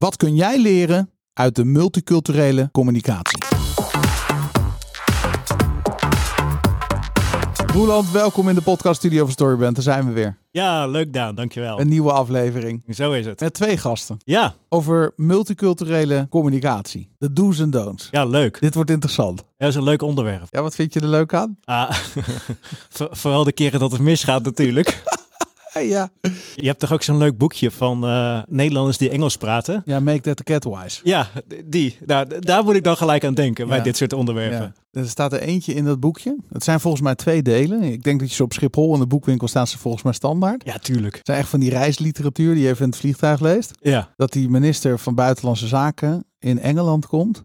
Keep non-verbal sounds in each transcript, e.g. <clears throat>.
Wat kun jij leren uit de multiculturele communicatie? Roeland, welkom in de podcaststudio van Storyband. Daar zijn we weer. Ja, leuk Daan, dankjewel. Een nieuwe aflevering. Zo is het. Met twee gasten. Ja, Over multiculturele communicatie. De do's en don'ts. ja leuk. Dit wordt interessant. Dat is een leuk onderwerp. Ja, wat vind je er leuk aan? Ah, <laughs> voor- vooral de keren dat het misgaat natuurlijk. <laughs> ja. Je hebt toch ook zo'n leuk boekje van eh, Nederlanders die Engels praten? Ja, make that the cat wise. Ja, die. Nou, daar moet ik dan gelijk aan denken bij Ja. dit soort onderwerpen. Ja. Er staat er eentje in dat boekje. Het zijn volgens mij twee delen. Ik denk dat je ze op Schiphol in de boekwinkel staan ze volgens mij standaard. Ja, tuurlijk. Het zijn echt van die reisliteratuur die je even in het vliegtuig leest. Ja, Dat die minister van Buitenlandse Zaken in Engeland komt.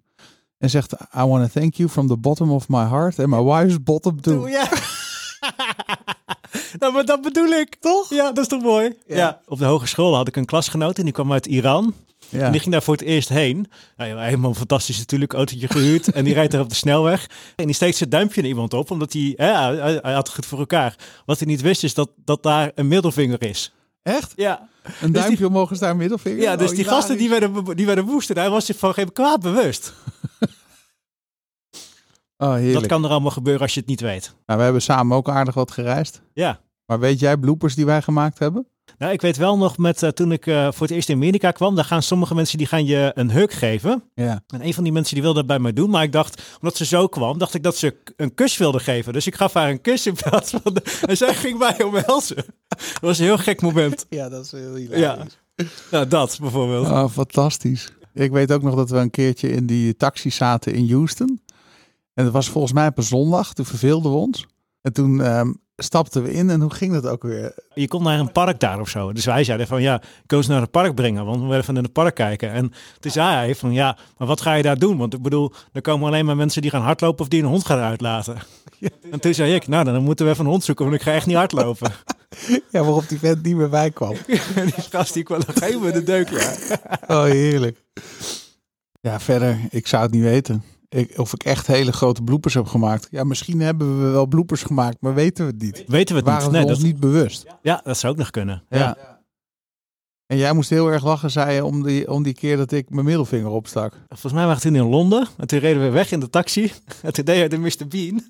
En zegt, I want to thank you from the bottom of my heart. And my wife's bottom too. Doe, ja. <laughs> <laughs> nou, maar dat bedoel ik. Toch? Ja, dat is toch mooi? Ja. Op de hogeschool had ik een klasgenoot en die kwam uit Iran. Ja. En die ging daar voor het eerst heen. Nou, helemaal fantastisch natuurlijk, autootje gehuurd. <laughs> en die rijdt daar op de snelweg. En die steekt zijn duimpje naar iemand op, omdat hij, hè, hij, had het goed voor elkaar. Wat hij niet wist is dat, dat daar een middelvinger is. Echt? Ja, Een Dus duimpje omhoog is daar een middelvinger? ja dus Oh, die gasten die werden, die werden woest. En hij was zich van geen kwaad bewust. <laughs> Oh, heerlijk. Dat kan er allemaal gebeuren als je het niet weet. Nou, we hebben samen ook aardig wat gereisd. Ja. Maar weet jij bloopers die wij gemaakt hebben? Nou, ik weet wel nog met eh, toen ik eh, voor het eerst in Amerika kwam, daar gaan sommige mensen die gaan je een hug geven. Ja. En een van die mensen die wilde dat bij mij doen, maar ik dacht, omdat ze zo kwam, dacht ik dat ze een kus wilde geven. Dus ik gaf haar een kus in plaats van de... <laughs> En zij ging mij omhelzen. Dat was een heel gek moment. Ja, dat is heel Ja. Nou, dat bijvoorbeeld. Oh, fantastisch. Ik weet ook nog dat we een keertje in die taxi zaten in Houston. En dat was volgens mij op een zondag. Toen verveelden we ons. En toen ehm, stapten we in. En hoe ging dat ook weer? Je kon naar een park daar of zo. Dus wij zeiden van, ja, ik wil ze naar het park brengen, want we willen even in het park kijken. En toen zei hij van, ja, maar wat ga je daar doen? Want ik bedoel, er komen alleen maar mensen die gaan hardlopen of die een hond gaan uitlaten. <laughs> En toen zei ik, nou, dan moeten we even een hond zoeken, want ik ga echt niet hardlopen. <laughs> Ja, waarop die vent niet meer bij kwam. <laughs> Die gast die kwam nog even de deuk, ja. Oh, heerlijk. Ja, verder, ik zou het niet weten. Ik, of ik echt hele grote bloepers heb gemaakt. Ja, misschien hebben we wel bloepers gemaakt, maar weten we het niet. Weten we het Waren niet? we Nee, ons dat, niet bewust. ja, dat zou ook nog kunnen. Ja. Ja. En jij moest heel erg lachen, zei je, om die, om die keer dat ik mijn middelvinger opstak. Volgens mij waren we toen in Londen. En toen reden we weg in de taxi. En toen deed de Mr. Bean.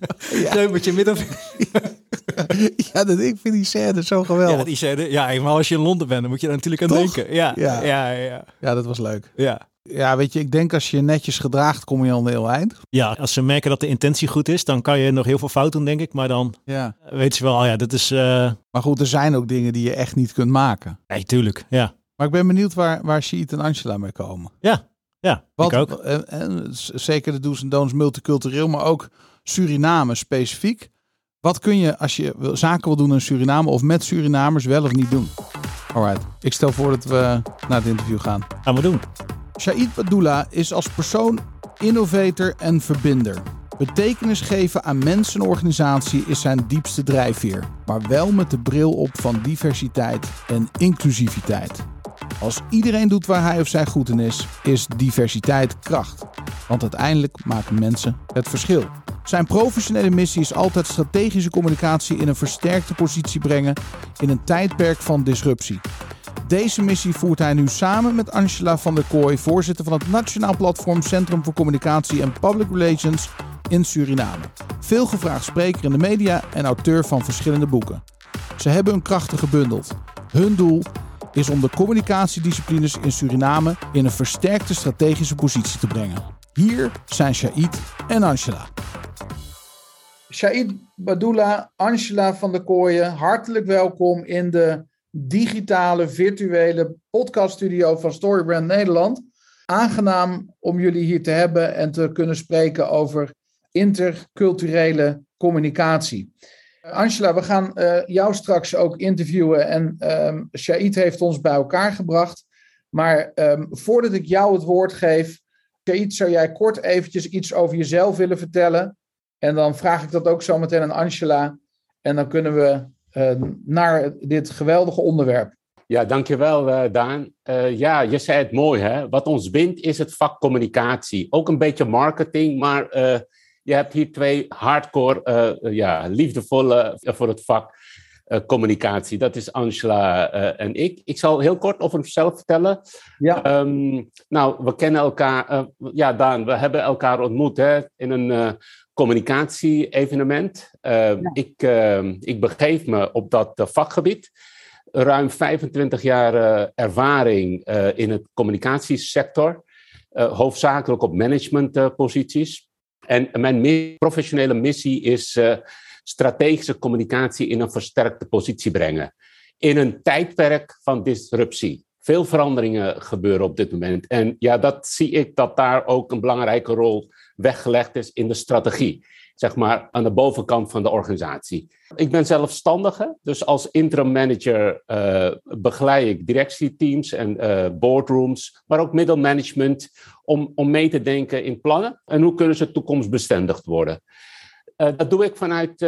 Zo met je middelvinger. <laughs> ja, dat, ik vind die scène zo geweldig. Ja, die zei, ja, eenmaal als je in Londen bent, dan moet je daar natuurlijk aan Toch? denken. Ja, Ja. ja, ja, ja. Ja, dat was leuk. ja. Ja, weet je, ik denk als je je netjes gedraagt, kom je al een heel eind. Ja, als ze merken dat de intentie goed is, dan kan je nog heel veel fout doen, denk ik. Maar dan Ja. weten ze wel, oh ja, dit is... eh Maar goed, er zijn ook dingen die je echt niet kunt maken. Nee, tuurlijk. Ja, Maar ik ben benieuwd waar, waar Sheet en Angela mee komen. ja, ja Wat, ik ook. En, zeker de do's en don'ts multicultureel, maar ook Suriname specifiek. Wat kun je als je zaken wil doen in Suriname of met Surinamers wel of niet doen? Alright, ik stel voor dat we naar het interview gaan. Gaan we doen. Shahid Badula is als persoon innovator en verbinder. Betekenis geven aan mensen en organisatie is zijn diepste drijfveer, maar wel met de bril op van diversiteit en inclusiviteit. Als iedereen doet waar hij of zij goed in is, is diversiteit kracht. Want uiteindelijk maken mensen het verschil. Zijn professionele missie is altijd strategische communicatie in een versterkte positie brengen in een tijdperk van disruptie. Deze missie voert hij nu samen met Angela van der Kooi, voorzitter van het Nationaal Platform Centrum voor Communicatie en Public Relations in Suriname. Veel gevraagd spreker in de media en auteur van verschillende boeken. Ze hebben hun krachten gebundeld. Hun doel is om de communicatiedisciplines in Suriname in een versterkte strategische positie te brengen. Hier zijn Shahid en Angela. Shahid Badula, Angela van der Kooijen, hartelijk welkom in de digitale, virtuele podcaststudio van Storybrand Nederland. Aangenaam om jullie hier te hebben en te kunnen spreken over interculturele communicatie. Angela, we gaan eh, jou straks ook interviewen en Shahid heeft ons bij elkaar gebracht. Maar ehm, voordat ik jou het woord geef, Shahid, zou jij kort eventjes iets over jezelf willen vertellen? En dan vraag ik dat ook zo meteen aan Angela. En dan kunnen we naar dit geweldige onderwerp. Ja, dankjewel uh, Daan. Uh, ja, je zei het mooi hè. Wat ons bindt is het vak communicatie. Ook een beetje marketing, maar uh, je hebt hier twee hardcore, ja, liefdevolle voor het vak communicatie. Dat is Angela en ik. Ik zal heel kort over mezelf vertellen. Ja. Ehm, nou, we kennen elkaar. ja, Daan, we hebben elkaar ontmoet hè, in een communicatie-evenement. Ja. ik, ehm, ik begeef me op dat vakgebied ruim 25 jaar ervaring in het communicatiesector. Hoofdzakelijk op managementposities. en mijn professionele missie is strategische communicatie in een versterkte positie brengen. In een tijdperk van disruptie. Veel veranderingen gebeuren op dit moment. En ja, dat zie ik dat daar ook een belangrijke rol weggelegd is in de strategie zeg maar, aan de bovenkant van de organisatie. Ik ben zelfstandige, dus als interim manager uh, begeleid ik directieteams en uh, boardrooms, maar ook middelmanagement om, om mee te denken in plannen en hoe kunnen ze toekomstbestendigd worden. Uh, dat doe ik vanuit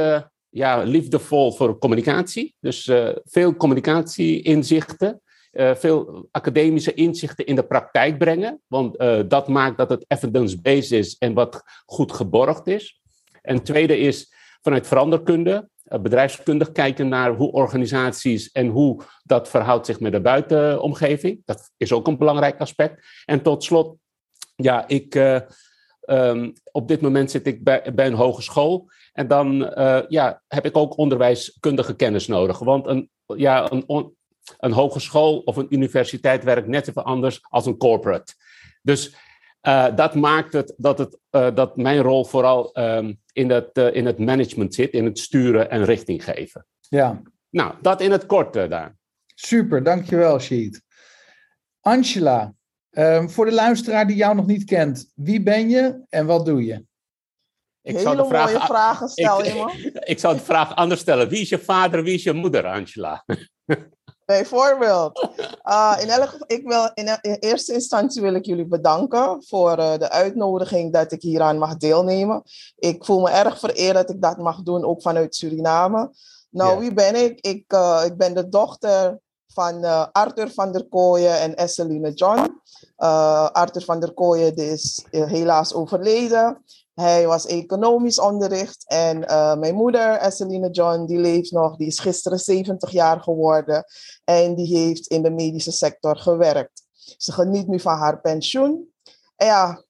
ja, liefdevol voor communicatie, dus veel communicatieinzichten. Uh, veel academische inzichten in de praktijk brengen. Want uh, dat maakt dat het evidence-based is en wat goed geborgd is. En tweede is vanuit veranderkunde, eh, bedrijfskundig kijken naar hoe organisaties en hoe dat verhoudt zich met de buitenomgeving. Dat is ook een belangrijk aspect. En tot slot, ja, ik, um, op dit moment zit ik bij, een hogeschool. En dan ja, heb ik ook onderwijskundige kennis nodig. Want een, ja, een, een hogeschool of een universiteit werkt net even anders als een corporate. Dus uh, dat maakt het dat, het, uh, dat mijn rol vooral um, in, het, uh, in het management zit, in het sturen en richting geven. Ja. Nou, dat in het kort daar. Super, dankjewel, Sheet. Angela, um, voor de luisteraar die jou nog niet kent, wie ben je en wat doe je? Ik Hele zou de vraag, mooie vragen stel je me. Ik, <laughs> ik zou de vraag anders stellen. Wie is je vader, wie is je moeder, Angela? <laughs> Bijvoorbeeld. Uh, <laughs> in elk geval, ik wil in, in, eerste instantie wil ik jullie bedanken voor uh, de uitnodiging dat ik hieraan mag deelnemen. Ik voel me erg vereerd dat ik dat mag doen, ook vanuit Suriname. Nou, wie ben ik? Ik, uh, ik ben de dochter van Arthur van der Kooijen en Esseline John. Arthur van der Kooijen is helaas overleden. Hij was economisch onderricht. En uh, mijn moeder, Esseline John, die leeft nog. Die is gisteren 70 jaar geworden. En die heeft in de medische sector gewerkt. Ze geniet nu van haar pensioen. En ja,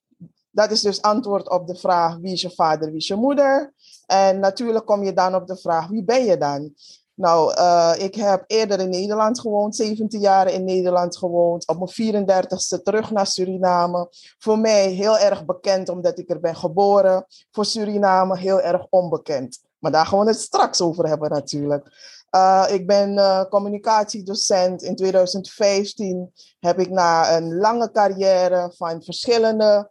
dat is dus antwoord op de vraag: wie is je vader, wie is je moeder? En natuurlijk kom je dan op de vraag: wie ben je dan? Nou, uh, ik heb eerder in Nederland gewoond, 17 jaar in Nederland gewoond. Op mijn 34ste terug naar Suriname. Voor mij heel erg bekend omdat ik er ben geboren. Voor Suriname heel erg onbekend. Maar daar gaan we het straks over hebben natuurlijk. Uh, ik ben uh, communicatiedocent. In 2015 heb ik na een lange carrière van verschillende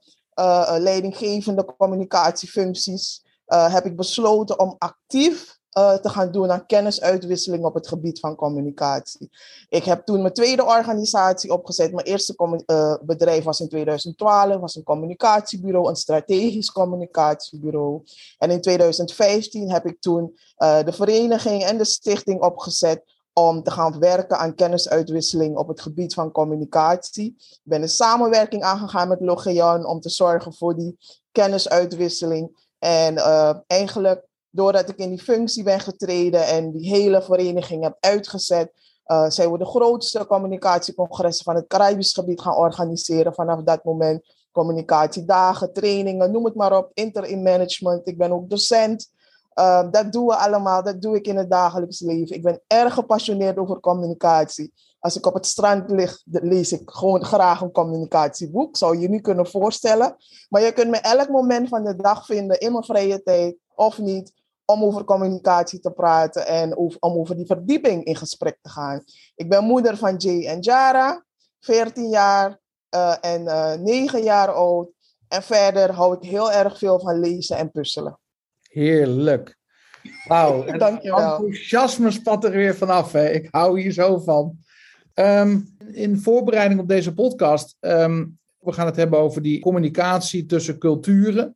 leidinggevende communicatiefuncties... heb ik besloten om actief uh, te gaan doen aan kennisuitwisseling op het gebied van communicatie. Ik heb toen mijn tweede organisatie opgezet. Mijn eerste uh, bedrijf was in 2012, was een communicatiebureau, een strategisch communicatiebureau. En in 2015 heb ik toen uh, de vereniging en de stichting opgezet om te gaan werken aan kennisuitwisseling op het gebied van communicatie. Ik ben een samenwerking aangegaan met Logeon om te zorgen voor die kennisuitwisseling. En eigenlijk doordat ik in die functie ben getreden en die hele vereniging heb uitgezet, uh, zijn we de grootste communicatiecongressen van het Caribisch gebied gaan organiseren. Vanaf dat moment communicatiedagen, trainingen, noem het maar op, interim management. Ik ben ook docent. Uh, dat doen we allemaal, dat doe ik in het dagelijks leven. Ik ben erg gepassioneerd over communicatie. Als ik op het strand lig, lees ik gewoon graag een communicatieboek. Zou je niet kunnen voorstellen. Maar je kunt me elk moment van de dag vinden in mijn vrije tijd of niet om over communicatie te praten en over, om over die verdieping in gesprek te gaan. Ik ben moeder van Jay en Jara, 14 jaar uh, en uh, eh, 9 jaar oud. En verder hou ik heel erg veel van lezen en puzzelen. Heerlijk. Wauw. <laughs> Dankjewel. Enthousiasme spat er weer vanaf. Hè. Ik hou hier zo van. Um, in voorbereiding op deze podcast, um, we gaan het hebben over die communicatie tussen culturen.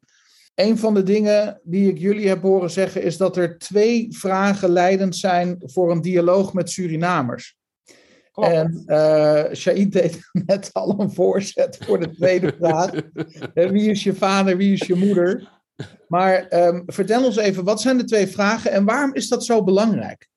Een van de dingen die ik jullie heb horen zeggen is dat er twee vragen leidend zijn voor een dialoog met Surinamers. Klopt. En uh, Shaid deed <laughs> net al een voorzet voor de tweede <laughs> vraag. wie is je vader, wie is je moeder? Maar um, vertel ons even, wat zijn de twee vragen en waarom is dat zo belangrijk?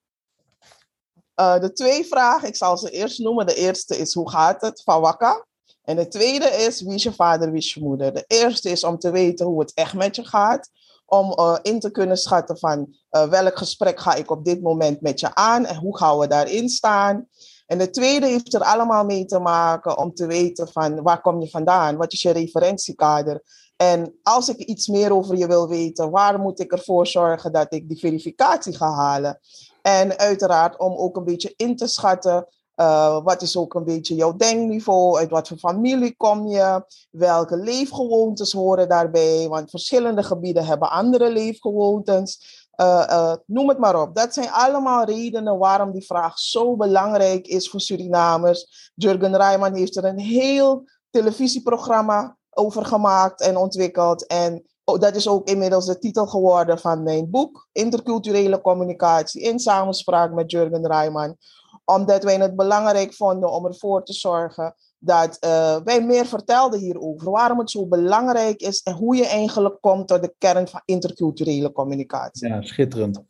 Uh, de twee vragen, ik zal ze eerst noemen. De eerste is, hoe gaat het? Van Wakka. En de tweede is, wie je vader, wie is je moeder? De eerste is om te weten hoe het echt met je gaat. Om uh, in te kunnen schatten van uh, welk gesprek ga ik op dit moment met je aan en hoe gaan we daarin staan. En de tweede heeft er allemaal mee te maken om te weten van waar kom je vandaan? Wat is je referentiekader? En als ik iets meer over je wil weten, waar moet ik ervoor zorgen dat ik die verificatie ga halen? En uiteraard om ook een beetje in te schatten uh, wat is ook een beetje jouw denkniveau? Uit wat voor familie kom je? Welke leefgewoontes horen daarbij? Want verschillende gebieden hebben andere leefgewoontes. Uh, uh, noem het maar op. Dat zijn allemaal redenen waarom die vraag zo belangrijk is voor Surinamers. Jurgen Rijman heeft er een heel televisieprogramma over gemaakt en ontwikkeld. En dat is ook inmiddels de titel geworden van mijn boek, Interculturele Communicatie in samenspraak met Jurgen Rijman omdat wij het belangrijk vonden om ervoor te zorgen dat uh, wij meer vertelden hierover. Waarom het zo belangrijk is en hoe je eigenlijk komt tot de kern van interculturele communicatie. Ja, schitterend.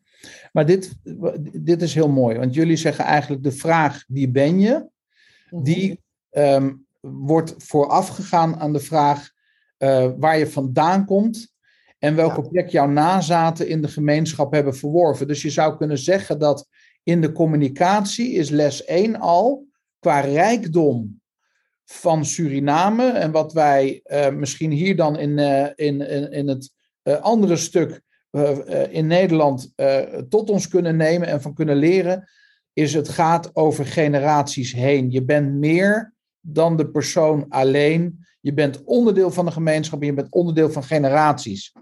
Maar dit, dit is heel mooi, want jullie zeggen eigenlijk de vraag wie ben je, mhm. die um, wordt voorafgegaan aan de vraag uh, waar je vandaan komt en welke plek jouw nazaten in de gemeenschap hebben verworven. Dus je zou kunnen zeggen dat in de communicatie is les 1 al qua rijkdom van Suriname en wat wij uh, misschien hier dan in, uh, in, in, in het uh, andere stuk in Nederland tot ons kunnen nemen en van kunnen leren, is het gaat over generaties heen. Je bent meer dan de persoon alleen. Je bent onderdeel van de gemeenschap en je bent onderdeel van generaties.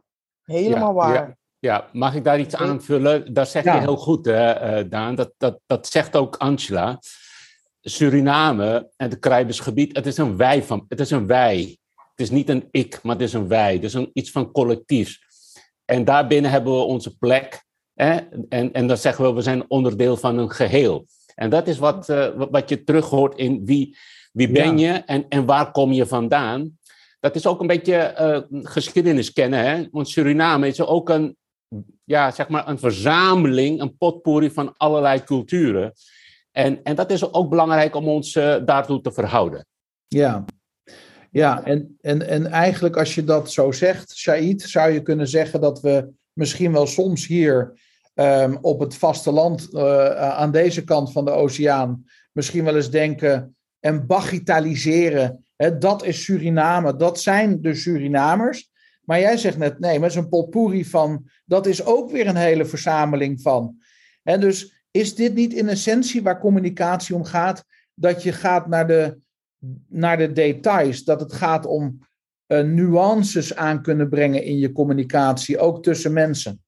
Helemaal waar. Ja. Ja, mag ik daar iets aanvullen? Dat zeg je heel goed, hè, uh, Daan. Dat, dat, dat zegt ook Angela. Suriname en het Caribisch gebied, het is een wij van, het is een wij. Het is niet een ik, maar het is een wij. Het is een, iets van collectiefs. En daarbinnen hebben we onze plek. Hè? En, en dan zeggen we, we zijn onderdeel van een geheel. En dat is wat, uh, wat je terug hoort in wie, wie ben je en, en waar kom je vandaan. Dat is ook een beetje uh, geschiedenis kennen. Hè? Want Suriname is ook een, ja, zeg maar een verzameling, een potpourri van allerlei culturen. En, en dat is ook belangrijk om ons uh, daartoe te verhouden. Ja, ja en, en, en eigenlijk als je dat zo zegt, Said, zou je kunnen zeggen dat we misschien wel soms hier um, op het vasteland uh, aan deze kant van de oceaan misschien wel eens denken en bagitaliseren. Hè, dat is Suriname, dat zijn de Surinamers. Maar jij zegt net, nee, met zo'n potpourri van, dat is ook weer een hele verzameling van. En dus is dit niet in essentie waar communicatie om gaat, dat je gaat naar de, naar de details, dat het gaat om uh, nuances aan kunnen brengen in je communicatie, ook tussen mensen?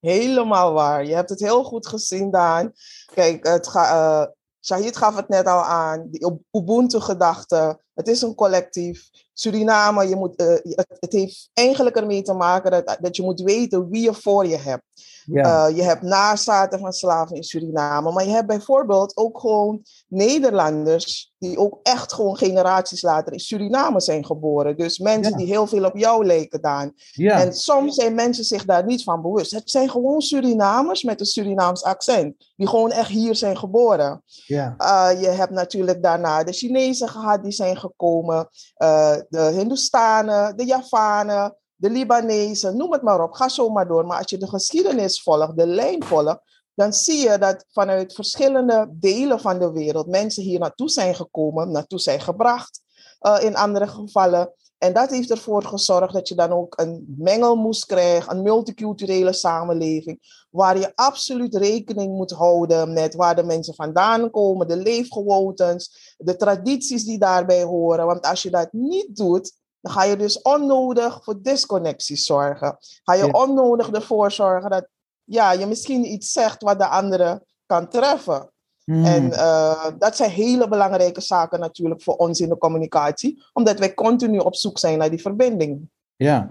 Helemaal waar. Je hebt het heel goed gezien, Daan. Kijk, het. Uh, Shahid gaf het net al aan, die Ubuntu-gedachte. Het is een collectief. Suriname, je moet, uh, het, het, heeft eigenlijk ermee te maken dat, dat je moet weten wie je voor je hebt. Ja. Uh, je hebt nazaten van slaven in Suriname, maar je hebt bijvoorbeeld ook gewoon Nederlanders die ook echt gewoon generaties later in Suriname zijn geboren. Dus mensen ja. die heel veel op jou leken. Ja. En soms zijn mensen zich daar niet van bewust. Het zijn gewoon Surinamers met een Surinaams accent, die gewoon echt hier zijn geboren. Ja. Uh, je hebt natuurlijk daarna de Chinezen gehad, die zijn gekomen, uh, de Hindustanen, de Javanen de Libanezen, noem het maar op, ga zo maar door. Maar als je de geschiedenis volgt, de lijn volgt, dan zie je dat vanuit verschillende delen van de wereld mensen hier naartoe zijn gekomen, naartoe zijn gebracht uh, in andere gevallen. En dat heeft ervoor gezorgd dat je dan ook een mengelmoes krijgt, een multiculturele samenleving, waar je absoluut rekening moet houden met waar de mensen vandaan komen, de leefgewoontes, de tradities die daarbij horen. Want als je dat niet doet, dan ga je dus onnodig voor disconnecties zorgen. Ga je onnodig ervoor zorgen dat ja, je misschien iets zegt wat de andere kan treffen. Hmm. En uh, dat zijn hele belangrijke zaken natuurlijk voor ons in de communicatie, omdat wij continu op zoek zijn naar die verbinding. Ja,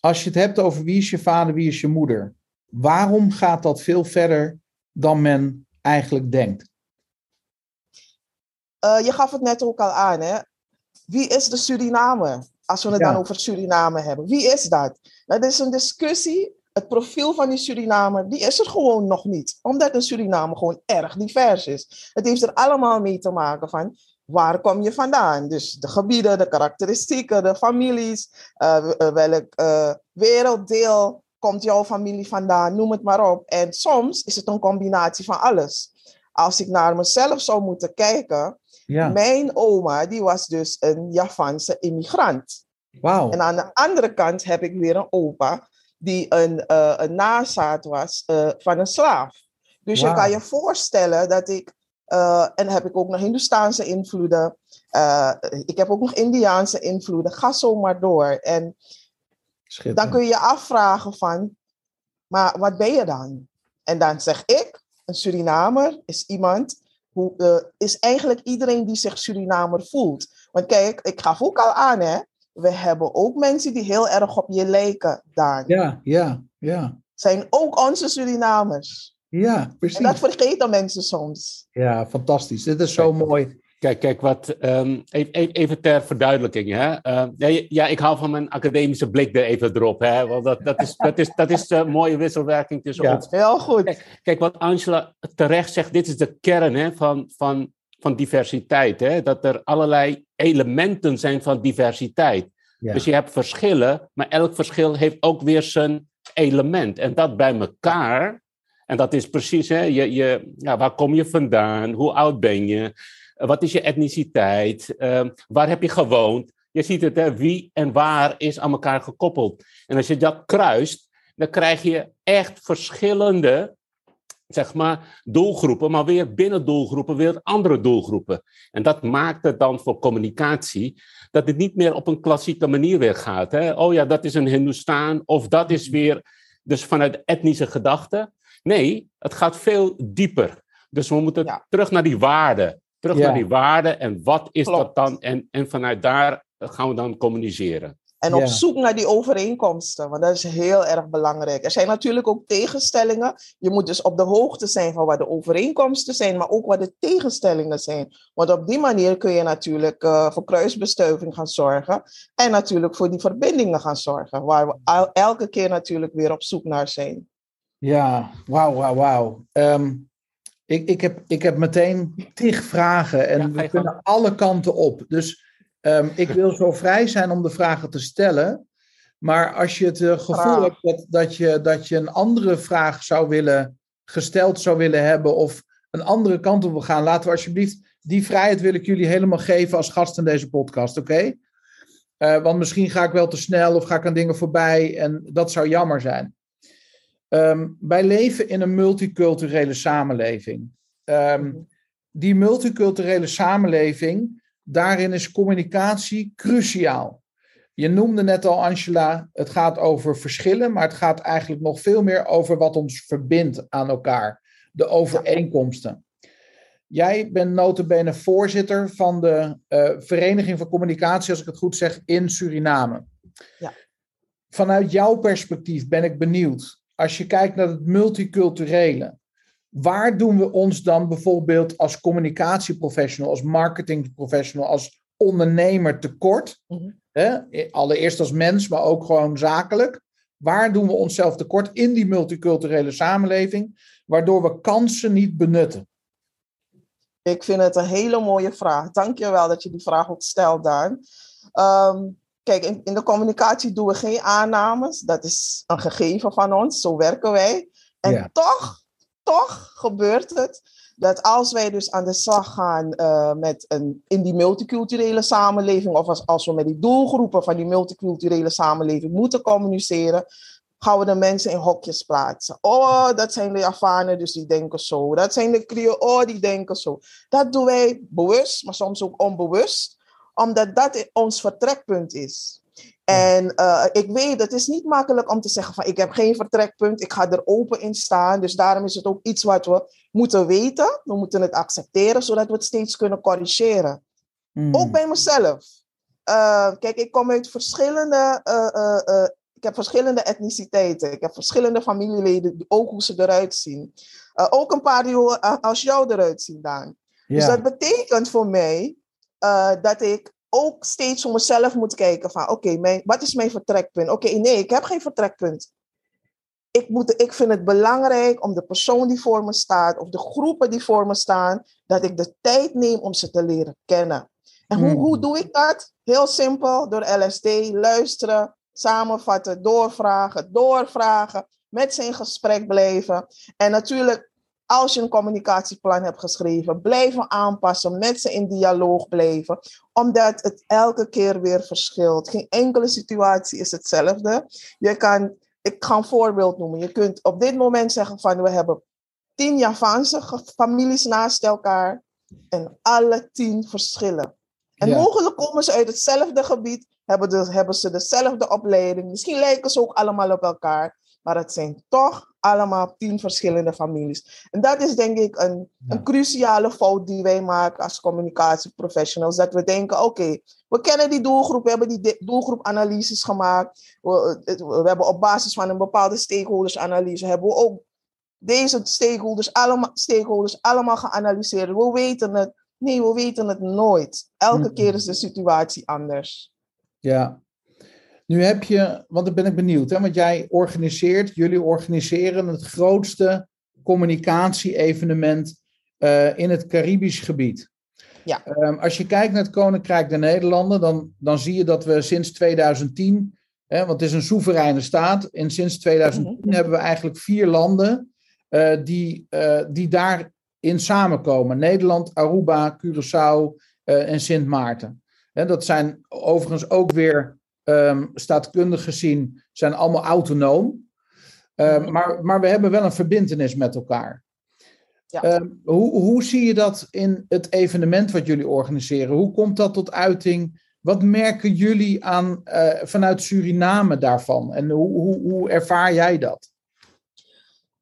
als je het hebt over wie is je vader, wie is je moeder, waarom gaat dat veel verder dan men eigenlijk denkt? Uh, je gaf het net ook al aan, hè? Wie is de Suriname? Als we het dan over Suriname hebben. Wie is dat? Dat is een discussie het profiel van die Surinamer, die is er gewoon nog niet. Omdat een Surinamer gewoon erg divers is. Het heeft er allemaal mee te maken van waar kom je vandaan? Dus de gebieden, de karakteristieken, de families, uh, welk uh, werelddeel komt jouw familie vandaan, noem het maar op. En soms is het een combinatie van alles. Als ik naar mezelf zou moeten kijken, ja. mijn oma die was dus een Javaanse immigrant. Wow. En aan de andere kant heb ik weer een opa die een, uh, een nazaat was van een slaaf. Dus je kan je voorstellen dat ik uh, en heb ik ook nog Hindoestaanse invloeden. Ik heb ook nog Indiaanse invloeden. Ga zo maar door. En dan kun je je afvragen van, maar wat ben je dan? En dan zeg ik, een Surinamer is iemand, hoe, uh, is eigenlijk iedereen die zich Surinamer voelt. Want kijk, ik gaf ook al aan, hè. We hebben ook mensen die heel erg op je lijken, Daan. Ja, ja, ja. Zijn ook onze Surinamers. Ja, precies. En dat vergeten mensen soms. Ja, fantastisch. Dit is zo mooi. Kijk, kijk wat, um, even, even, ter verduidelijking. Hè? Uh, ja, ik hou van mijn academische blik er even erop. Hè? Want dat, dat is, dat is, dat is een mooie wisselwerking tussen ja, ons. Heel goed. Kijk, kijk, wat Angela terecht zegt, dit is de kern hè, van, van, van diversiteit. Hè? Dat er allerlei elementen zijn van diversiteit. Ja. Dus je hebt verschillen, maar elk verschil heeft ook weer zijn element. En dat bij elkaar en dat is precies, hè, je, je, ja, waar kom je vandaan? Hoe oud ben je? Wat is je etniciteit? Uh, waar heb je gewoond? Je ziet het, hè, wie en waar is aan elkaar gekoppeld. En als je dat kruist, dan krijg je echt verschillende zeg maar, doelgroepen, maar weer binnen doelgroepen weer andere doelgroepen. En dat maakt het dan voor communicatie dat het niet meer op een klassieke manier weer gaat. Hè? Oh ja, dat is een Hindoestaan, of dat is weer dus vanuit etnische gedachten. Nee, het gaat veel dieper. Dus we moeten terug naar die waarden. Terug naar die waarden en wat is dat dan? En, en vanuit daar gaan we dan communiceren. En op zoek naar die overeenkomsten, want dat is heel erg belangrijk. Er zijn natuurlijk ook tegenstellingen. Je moet dus op de hoogte zijn van wat de overeenkomsten zijn, maar ook wat de tegenstellingen zijn. Want op die manier kun je natuurlijk uh, voor kruisbestuiving gaan zorgen. En natuurlijk voor die verbindingen gaan zorgen, waar we elke keer natuurlijk weer op zoek naar zijn. Ja, wauw, wauw, wauw. Ehm, ik, ik, heb, ik heb meteen tig vragen en we kunnen alle kanten op. Dus um, ik <laughs> wil zo vrij zijn om de vragen te stellen. Maar als je het uh, gevoel hebt dat, dat, je, dat je een andere vraag zou willen, gesteld zou willen hebben of een andere kant op wil gaan, laten we alsjeblieft, die vrijheid wil ik jullie helemaal geven als gast in deze podcast, oké? Uh, want misschien ga ik wel te snel of ga ik aan dingen voorbij en dat zou jammer zijn. Um, wij leven in een multiculturele samenleving. Um, die multiculturele samenleving, daarin is communicatie cruciaal. Je noemde net al, Angela, het gaat over verschillen, maar het gaat eigenlijk nog veel meer over wat ons verbindt aan elkaar. De overeenkomsten. Jij bent notabene voorzitter van de uh, Vereniging van Communicatie, als ik het goed zeg, in Suriname. Ja. Vanuit jouw perspectief ben ik benieuwd als je kijkt naar het multiculturele, waar doen we ons dan bijvoorbeeld als communicatieprofessional, als marketingprofessional, als ondernemer tekort? Mm Allereerst als mens, maar ook gewoon zakelijk. Waar doen we onszelf tekort in die multiculturele samenleving, waardoor we kansen niet benutten? Ik vind het een hele mooie vraag. Dank je wel dat je die vraag ook stelt, Daan. Um, Kijk, in, in de communicatie doen we geen aannames. Dat is een gegeven van ons. Zo werken wij. En toch, toch gebeurt het dat als wij dus aan de slag gaan uh, met een, in die multiculturele samenleving, of als, als we met die doelgroepen van die multiculturele samenleving moeten communiceren, gaan we de mensen in hokjes plaatsen. Oh, dat zijn de Javanen, dus die denken zo. Dat zijn de Creolen, oh, die denken zo. Dat doen wij bewust, maar soms ook onbewust omdat dat ons vertrekpunt is. En uh, ik weet, het is niet makkelijk om te zeggen van ik heb geen vertrekpunt, ik ga er open in staan. Dus daarom is het ook iets wat we moeten weten. We moeten het accepteren, zodat we het steeds kunnen corrigeren. Mm. Ook bij mezelf. Uh, kijk, ik kom uit verschillende, uh, ik heb verschillende etniciteiten. Ik heb verschillende familieleden, ook hoe ze eruit zien. ook een paar die als jou eruit zien, Daan. Dus dat betekent voor mij uh, dat ik ook steeds voor mezelf moet kijken van oké, okay, wat is mijn vertrekpunt? Oké, okay, nee, ik heb geen vertrekpunt. ik, moet, ik vind het belangrijk om de persoon die voor me staat, of de groepen die voor me staan, dat ik de tijd neem om ze te leren kennen. En hoe, hoe doe ik dat? Heel simpel, door LSD, luisteren, samenvatten, doorvragen, doorvragen, met ze in gesprek blijven. En natuurlijk, als je een communicatieplan hebt geschreven, blijven aanpassen, met ze in dialoog blijven, omdat het elke keer weer verschilt. Geen enkele situatie is hetzelfde. Je kan, ik ga een voorbeeld noemen. Je kunt op dit moment zeggen van we hebben tien Javaanse families naast elkaar en alle tien verschillen. En mogelijk komen ze uit hetzelfde gebied, hebben, de, hebben ze dezelfde opleiding. Misschien lijken ze ook allemaal op elkaar. Maar het zijn toch allemaal tien verschillende families. En dat is denk ik een, een cruciale fout die wij maken als communicatieprofessionals. Dat we denken, oké, we kennen die doelgroep, we hebben die doelgroepanalyses gemaakt. We, we, hebben op basis van een bepaalde stakeholdersanalyse, hebben we ook deze stakeholders allemaal, stakeholders allemaal geanalyseerd. We weten het. Nee, we weten het nooit. Elke keer is de situatie anders. Ja. Nu heb je, want dan ben ik benieuwd, hè, want jij organiseert, jullie organiseren het grootste communicatie-evenement uh, in het Caribisch gebied. Ja. Um, als je kijkt naar het Koninkrijk der Nederlanden, dan, dan zie je dat we sinds 2010, hè, want het is een soevereine staat, en sinds 2010 mm -hmm. hebben we eigenlijk vier landen uh, die, uh, die daarin samenkomen. Nederland, Aruba, Curaçao en Sint Maarten. En dat zijn overigens ook weer um, staatkundig gezien zijn allemaal autonoom. Um, maar, maar we hebben wel een verbindenis met elkaar. Ja. Um, hoe, hoe zie je dat in het evenement wat jullie organiseren? Hoe komt dat tot uiting? Wat merken jullie aan, uh, vanuit Suriname daarvan? En hoe, hoe, hoe ervaar jij dat?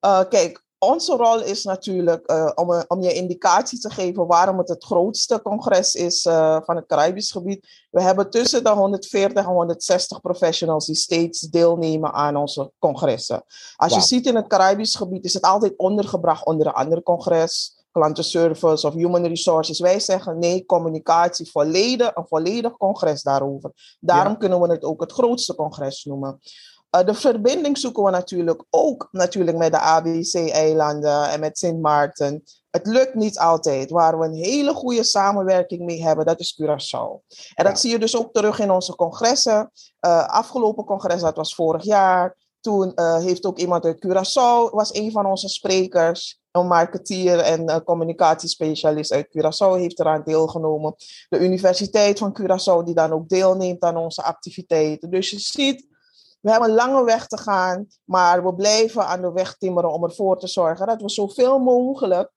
Uh, kijk, onze rol is natuurlijk uh, om, om je indicatie te geven waarom het het grootste congres is uh, van het Caribisch gebied. We hebben tussen de 140 en 160 professionals die steeds deelnemen aan onze congressen. Als wow. je ziet in het Caribisch gebied is het altijd ondergebracht onder een ander congres, klantenservice of human resources. Wij zeggen nee, communicatie, volledig, een volledig congres daarover. Daarom ja. kunnen we het ook het grootste congres noemen. Uh, de verbinding zoeken we natuurlijk ook natuurlijk met de ABC-eilanden en met Sint Maarten. Het lukt niet altijd. Waar we een hele goede samenwerking mee hebben, dat is Curaçao. En dat ja. zie je dus ook terug in onze congressen. Uh, afgelopen congres, dat was vorig jaar. Toen uh, heeft ook iemand uit Curaçao, was een van onze sprekers. Een marketeer en communicatiespecialist uit Curaçao heeft eraan deelgenomen. De Universiteit van Curaçao, die dan ook deelneemt aan onze activiteiten. Dus je ziet, we hebben een lange weg te gaan, maar we blijven aan de weg timmeren om ervoor te zorgen dat we zoveel mogelijk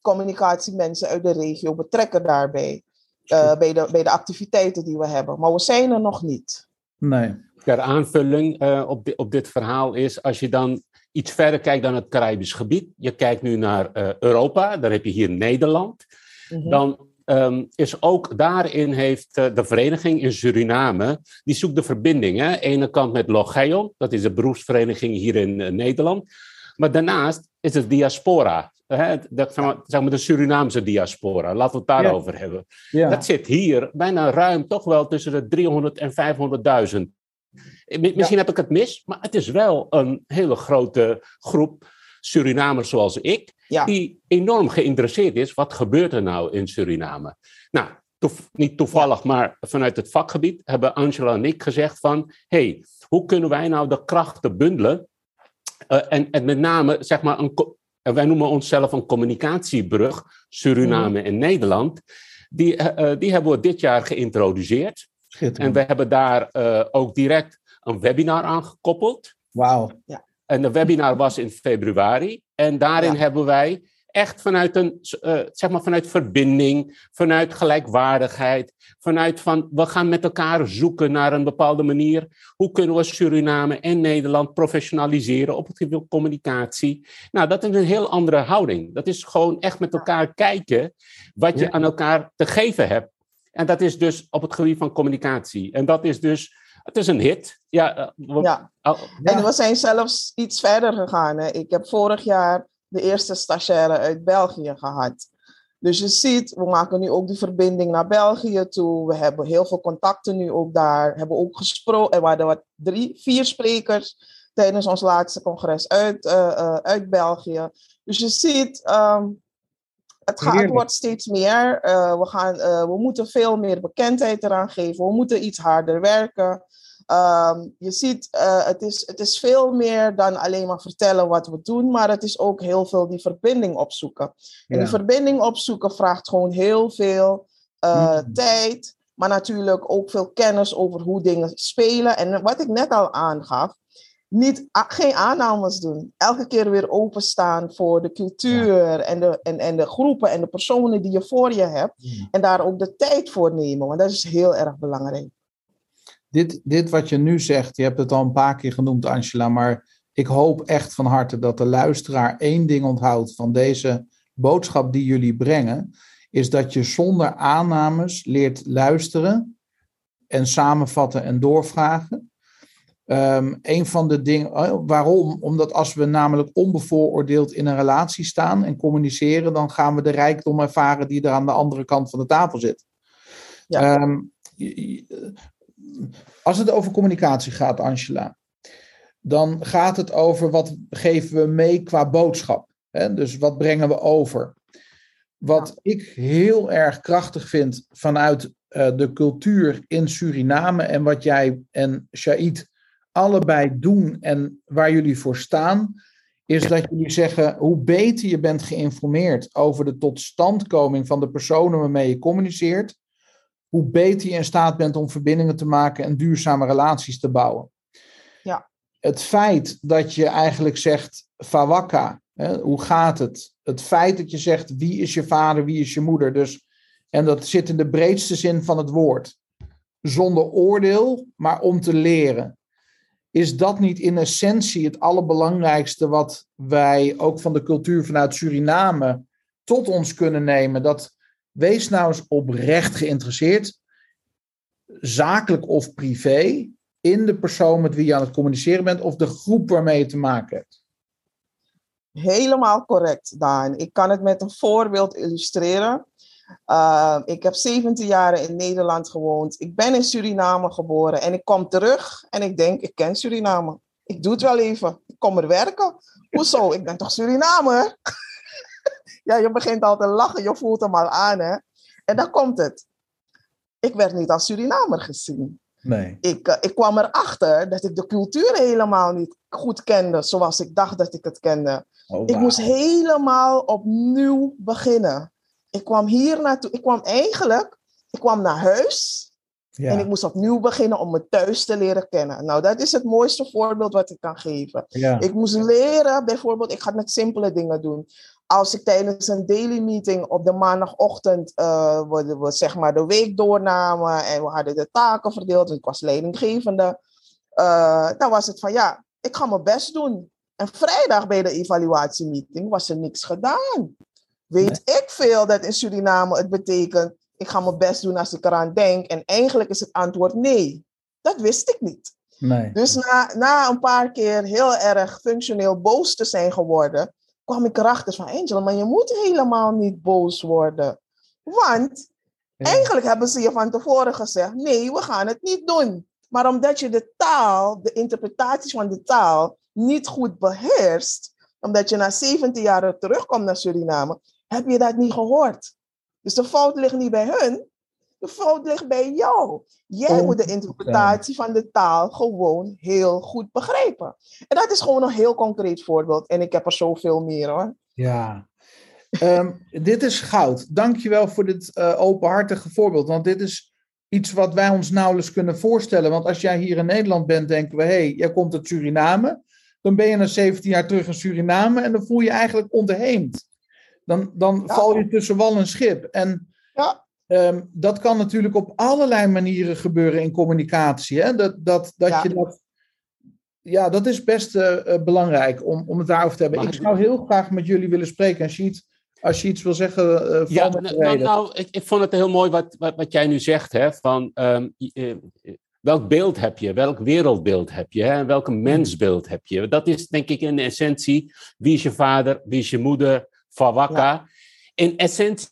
communicatiemensen uit de regio betrekken daarbij. Uh, bij, de, bij de activiteiten die we hebben. Maar we zijn er nog niet. Nee. Ter aanvulling uh, op, di op dit verhaal is, als je dan iets verder kijkt dan het Caribisch gebied, je kijkt nu naar uh, Europa, dan heb je hier Nederland, mm -hmm. dan um, is ook daarin heeft uh, de vereniging in Suriname, die zoekt de verbinding. Hè? Ene kant met Logeon, dat is de beroepsvereniging hier in uh, Nederland. Maar daarnaast is het diaspora. Hè? Dat, zeg maar, de Surinaamse diaspora, laten we het daarover ja. hebben. Ja. Dat zit hier bijna ruim toch wel tussen de 300 en 500.000. Misschien ja. heb ik het mis, maar het is wel een hele grote groep Surinamers zoals ik, ja. die enorm geïnteresseerd is. Wat gebeurt er nou in Suriname? Nou, niet toevallig, ja. maar vanuit het vakgebied hebben Angela en ik gezegd van... hey, hoe kunnen wij nou de krachten bundelen? Uh, en, en met name, zeg maar, een, wij noemen onszelf een communicatiebrug, Suriname mm. en Nederland. Die, uh, die hebben we dit jaar geïntroduceerd. En we hebben daar uh, ook direct een webinar aan gekoppeld. Wauw. Ja. En de webinar was in februari. En daarin ja. hebben wij echt vanuit een, uh, zeg maar vanuit verbinding, vanuit gelijkwaardigheid, vanuit van we gaan met elkaar zoeken naar een bepaalde manier. Hoe kunnen we Suriname en Nederland professionaliseren op het gebied van communicatie? Nou, dat is een heel andere houding. Dat is gewoon echt met elkaar kijken wat je ja. aan elkaar te geven hebt. En dat is dus op het gebied van communicatie. En dat is dus het is een hit. Ja, ja. en we zijn zelfs iets verder gegaan. Hè. Ik heb vorig jaar de eerste stagiaire uit België gehad. Dus je ziet, we maken nu ook die verbinding naar België toe. We hebben heel veel contacten nu ook daar. We hebben ook gesproken. Er waren wat drie, vier sprekers tijdens ons laatste congres uit, uit België. Dus je ziet, ehm, het, gaat, het wordt steeds meer. we, gaan, we moeten veel meer bekendheid eraan geven. We moeten iets harder werken. Um, je ziet, uh, het, is, het is veel meer dan alleen maar vertellen wat we doen, maar het is ook heel veel die verbinding opzoeken. En die verbinding opzoeken vraagt gewoon heel veel mm. tijd, maar natuurlijk ook veel kennis over hoe dingen spelen. En wat ik net al aangaf, niet, geen aannames doen. Elke keer weer openstaan voor de cultuur en, de, en, en de groepen en de personen die je voor je hebt. En daar ook de tijd voor nemen, want dat is heel erg belangrijk dit, dit wat je nu zegt, je hebt het al een paar keer genoemd, Angela, maar ik hoop echt van harte dat de luisteraar één ding onthoudt van deze boodschap die jullie brengen, is dat je zonder aannames leert luisteren en samenvatten en doorvragen. Um, een van de dingen, oh, waarom? Omdat als we namelijk onbevooroordeeld in een relatie staan en communiceren, dan gaan we de rijkdom ervaren die er aan de andere kant van de tafel zit. Ja. Um, als het over communicatie gaat, Angela, dan gaat het over wat geven we mee qua boodschap. Hè? Dus wat brengen we over? Wat ik heel erg krachtig vind vanuit uh, de cultuur in Suriname en wat jij en Shaid allebei doen en waar jullie voor staan, is dat jullie zeggen hoe beter je bent geïnformeerd over de totstandkoming van de personen waarmee je communiceert, hoe beter je in staat bent om verbindingen te maken en duurzame relaties te bouwen. Ja. Het feit dat je eigenlijk zegt, Fawaka, hè, hoe gaat het? Het feit dat je zegt, wie is je vader, wie is je moeder? Dus, en dat zit in de breedste zin van het woord. Zonder oordeel, maar om te leren. Is dat niet in essentie het allerbelangrijkste wat wij ook van de cultuur vanuit Suriname tot ons kunnen nemen? Dat Wees nou eens oprecht geïnteresseerd, zakelijk of privé, in de persoon met wie je aan het communiceren bent of de groep waarmee je te maken hebt. Helemaal correct, Daan. Ik kan het met een voorbeeld illustreren. Uh, ik heb 17 jaar in Nederland gewoond. Ik ben in Suriname geboren en ik kom terug en ik denk, ik ken Suriname. Ik doe het wel even. Ik kom er werken. Hoezo? Ik ben toch Surinamer? <laughs> ja, je begint al te lachen, je voelt hem al aan. Hè? En dan komt het. Ik werd niet als Surinamer gezien. Nee. Ik, uh, ik kwam erachter dat ik de cultuur helemaal niet goed kende zoals ik dacht dat ik het kende. Oh, Ik moest helemaal opnieuw beginnen. Ik kwam hier naartoe. Ik kwam eigenlijk, ik kwam naar huis. Ja. En ik moest opnieuw beginnen om me thuis te leren kennen. Nou, dat is het mooiste voorbeeld wat ik kan geven. Ja. Ik moest leren, bijvoorbeeld, ik ga met simpele dingen doen als ik tijdens een daily meeting op de maandagochtend uh, we, we, zeg maar de week doornamen en we hadden de taken verdeeld, ik was leidinggevende, uh, dan was het van ja, ik ga mijn best doen. En vrijdag bij de evaluatiemeeting was er niks gedaan. Weet ik veel dat in Suriname het betekent, ik ga mijn best doen als ik eraan denk. En eigenlijk is het antwoord nee. Dat wist ik niet. Nee. Dus na, na een paar keer heel erg functioneel boos te zijn geworden, kwam ik erachter van Angel, maar je moet helemaal niet boos worden. Want eigenlijk hebben ze je van tevoren gezegd, nee, we gaan het niet doen. Maar omdat je de taal, de interpretaties van de taal niet goed beheerst, omdat je na 17 jaar terugkomt naar Suriname, heb je dat niet gehoord. Dus de fout ligt niet bij hun, de fout ligt bij jou. Jij moet de interpretatie van de taal gewoon heel goed begrijpen. En dat is gewoon een heel concreet voorbeeld. En ik heb er zoveel meer hoor. Ja. Ehm, dit is goud. Dankjewel voor dit uh, openhartige voorbeeld. Want dit is iets wat wij ons nauwelijks kunnen voorstellen. Want als jij hier in Nederland bent, denken we: hé, hey, jij komt uit Suriname. Dan ben je na 17 jaar terug in Suriname en dan voel je eigenlijk onderheemd. Dan, dan val je tussen wal en schip. En ja. Ehm, dat kan natuurlijk op allerlei manieren gebeuren in communicatie. Hè? Dat, dat, dat ja. je dat. Ja, dat is best uh, belangrijk om, om het daarover te hebben. ik zou heel graag met jullie willen spreken. En Sheet, als je iets wil zeggen. Uh, ja, nou, nou ik, ik, vond het heel mooi wat, wat, wat jij nu zegt. Hè, van, um, welk beeld heb je? Welk wereldbeeld heb je? Hè? Welk mensbeeld heb je? Dat is denk ik in essentie. Wie is je vader? Wie is je moeder? In essentie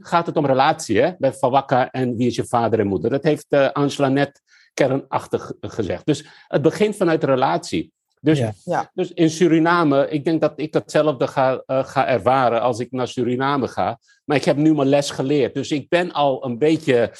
gaat het om relatie, hè? bij Fawakka en wie is je vader en moeder. Dat heeft uh, Angela net kernachtig gezegd. Dus het begint vanuit relatie. Dus, Ja. dus in Suriname, ik denk dat ik datzelfde ga, eh, ga ervaren als ik naar Suriname ga. Maar ik heb nu mijn les geleerd. Dus ik ben al een beetje.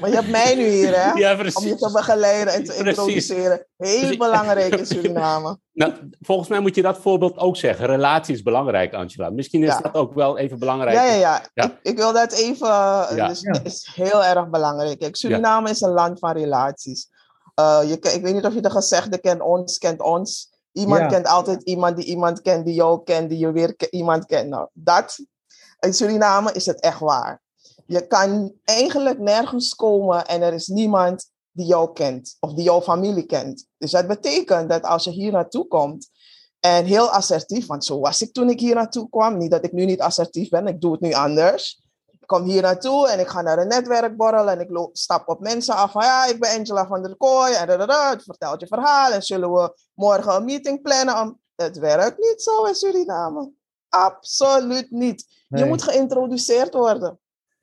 Maar je hebt mij nu hier, hè? Ja, Om je precies. te begeleiden en te Precies. introduceren. Heel ik- belangrijk in <laughs> Suriname. Nou, volgens mij moet je dat voorbeeld ook zeggen. Relatie is belangrijk, Angela. Misschien is Ja. dat ook wel even belangrijk. Ja, ja, ja. Ja. Ik, ik wil dat even. eh, Ja. Dus Ja. Het is heel erg belangrijk. Kijk, Suriname is een land van relaties. Eh, je, ik weet niet of je de gezegde kent, ons kent ons. Iemand Ja. kent altijd iemand die iemand kent, die jou kent, die je weer ke- iemand kent. Nou, dat, in Suriname is het echt waar. Je kan eigenlijk nergens komen en er is niemand die jou kent of die jouw familie kent. Dus dat betekent dat als je hier naartoe komt en heel assertief, want zo was ik toen ik hier naartoe kwam. Niet dat ik nu niet assertief ben, ik doe het nu anders. Ik kom hier naartoe en ik ga naar een netwerkborrel en ik loop, stap op mensen af van ja, ik ben Angela van der Kooi en het vertelt je verhaal en zullen we morgen een meeting plannen. Om... Het werkt niet zo in Suriname. Absoluut niet. Je moet geïntroduceerd worden.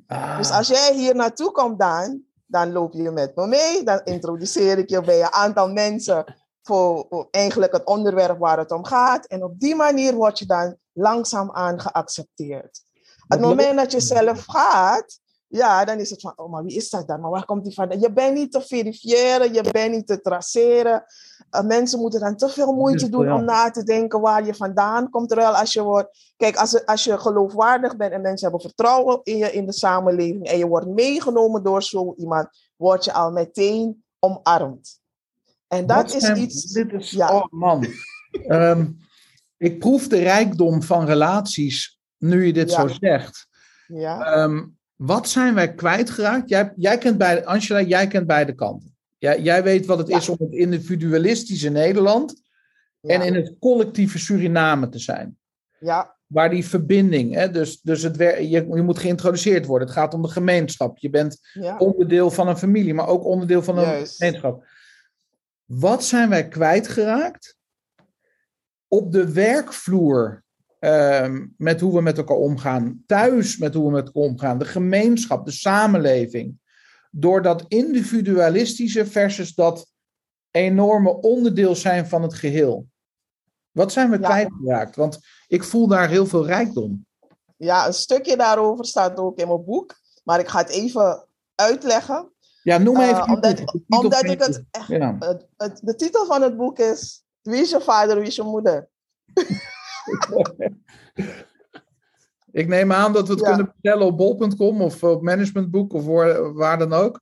Ah, Dus als jij hier naartoe komt dan, dan loop je met me mee. Dan introduceer ik je bij een aantal mensen voor, eigenlijk het onderwerp waar het om gaat. En op die manier word je dan langzaamaan geaccepteerd. Het moment dat je zelf gaat, ja, dan is het van, oh, maar wie is dat dan? Maar waar komt die vandaan? Je bent niet te verifiëren, je bent niet te traceren. Uh, mensen moeten dan te veel moeite doen Ja. om na te denken waar je vandaan komt. Terwijl als je wordt, kijk, als, als je geloofwaardig bent en mensen hebben vertrouwen in je in de samenleving en je wordt meegenomen door zo iemand, word je al meteen omarmd. En dat wat is iets. Dit is, ja. Oh man. <laughs> Ehm, ik proef de rijkdom van relaties nu je dit Ja. zo zegt. Ja, Ehm, wat zijn wij kwijtgeraakt? Jij, jij kent beide, Angela, jij kent beide kanten. Jij, jij weet wat het Ja. is om het individualistische Nederland ja, en in het collectieve Suriname te zijn. ja, Waar die verbinding, hè, dus, dus het, je, je moet geïntroduceerd worden. Het gaat om de gemeenschap. Je bent ja. onderdeel van een familie, maar ook onderdeel van een Juist. gemeenschap. Wat zijn wij kwijtgeraakt op de werkvloer ehm, met hoe we met elkaar omgaan, thuis met hoe we met elkaar omgaan, de gemeenschap, de samenleving, door dat individualistische versus dat enorme onderdeel zijn van het geheel. Wat zijn we Ja. kwijtgeraakt? Want ik voel daar heel veel rijkdom. Ja, een stukje daarover staat ook in mijn boek. Maar ik ga het even uitleggen. Ja, noem Eh, even. je omdat boek, ik het echt. Ja. Het, het- de titel van het boek is. Wie is je vader, wie is je moeder? <laughs> <laughs> Ik neem aan dat we het Ja. kunnen bestellen op bol.com of op managementboek of waar, dan ook.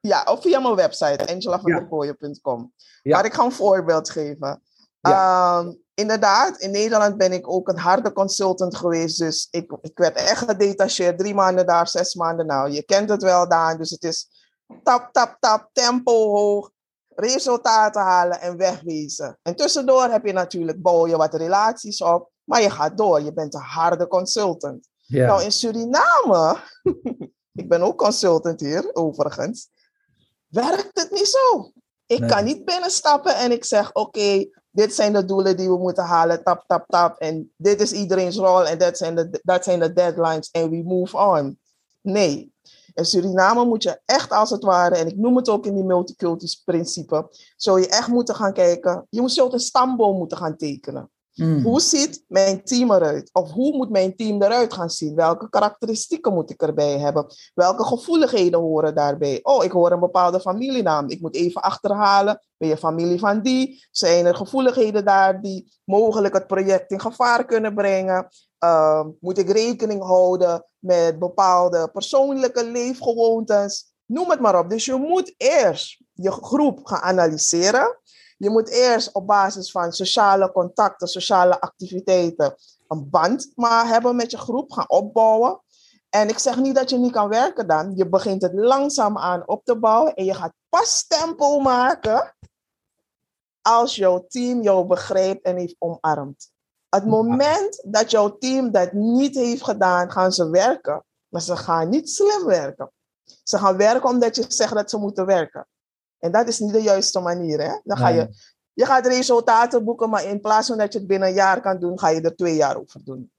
Ja, of via mijn website, angelavanderkooien.com. Ja. Maar ik ga een voorbeeld geven. Ehm, inderdaad, in Nederland ben ik ook een harde consultant geweest. Dus ik, ik werd echt gedetacheerd. Drie maanden daar, zes maanden nou. Je kent het wel, Daan. Dus het is tap, tap, tap, tempo hoog. Resultaten halen en wegwezen. En tussendoor heb je natuurlijk, bouw je wat relaties op. Maar je gaat door. Je bent een harde consultant. Nou, in Suriname, <laughs> ik ben ook consultant hier, overigens, werkt het niet zo. Ik Nee. kan niet binnenstappen en ik zeg, oké, dit zijn de doelen die we moeten halen, tap, tap, tap. En dit is iedereen's rol en dat zijn de, dat zijn de deadlines en we move on. Nee. In Suriname moet je echt als het ware, en ik noem het ook in die multiculturals principe, zou je echt moeten gaan kijken, je moet zo een stamboom moeten gaan tekenen. Mm. Hoe ziet mijn team eruit? Of hoe moet mijn team eruit gaan zien? Welke karakteristieken moet ik erbij hebben? Welke gevoeligheden horen daarbij? Oh, ik hoor een bepaalde familienaam. Ik moet even achterhalen. Ben je familie van die? Zijn er gevoeligheden daar die mogelijk het project in gevaar kunnen brengen? Uh, moet ik rekening houden met bepaalde persoonlijke leefgewoontes? Noem het maar op. Dus je moet eerst je groep gaan analyseren. Je moet eerst op basis van sociale contacten, sociale activiteiten, een band maar hebben met je groep, gaan opbouwen. En ik zeg niet dat je niet kan werken dan. Je begint het langzaam aan op te bouwen en je gaat pas tempo maken als jouw team jou begrijpt en heeft omarmd. Het moment dat jouw team dat niet heeft gedaan, gaan ze werken. Maar ze gaan niet slim werken. Ze gaan werken omdat je zegt dat ze moeten werken. En dat is niet de juiste manier. Hè? Dan ga je, je gaat resultaten boeken, maar in plaats van dat je het binnen een jaar kan doen, ga je er twee jaar over doen.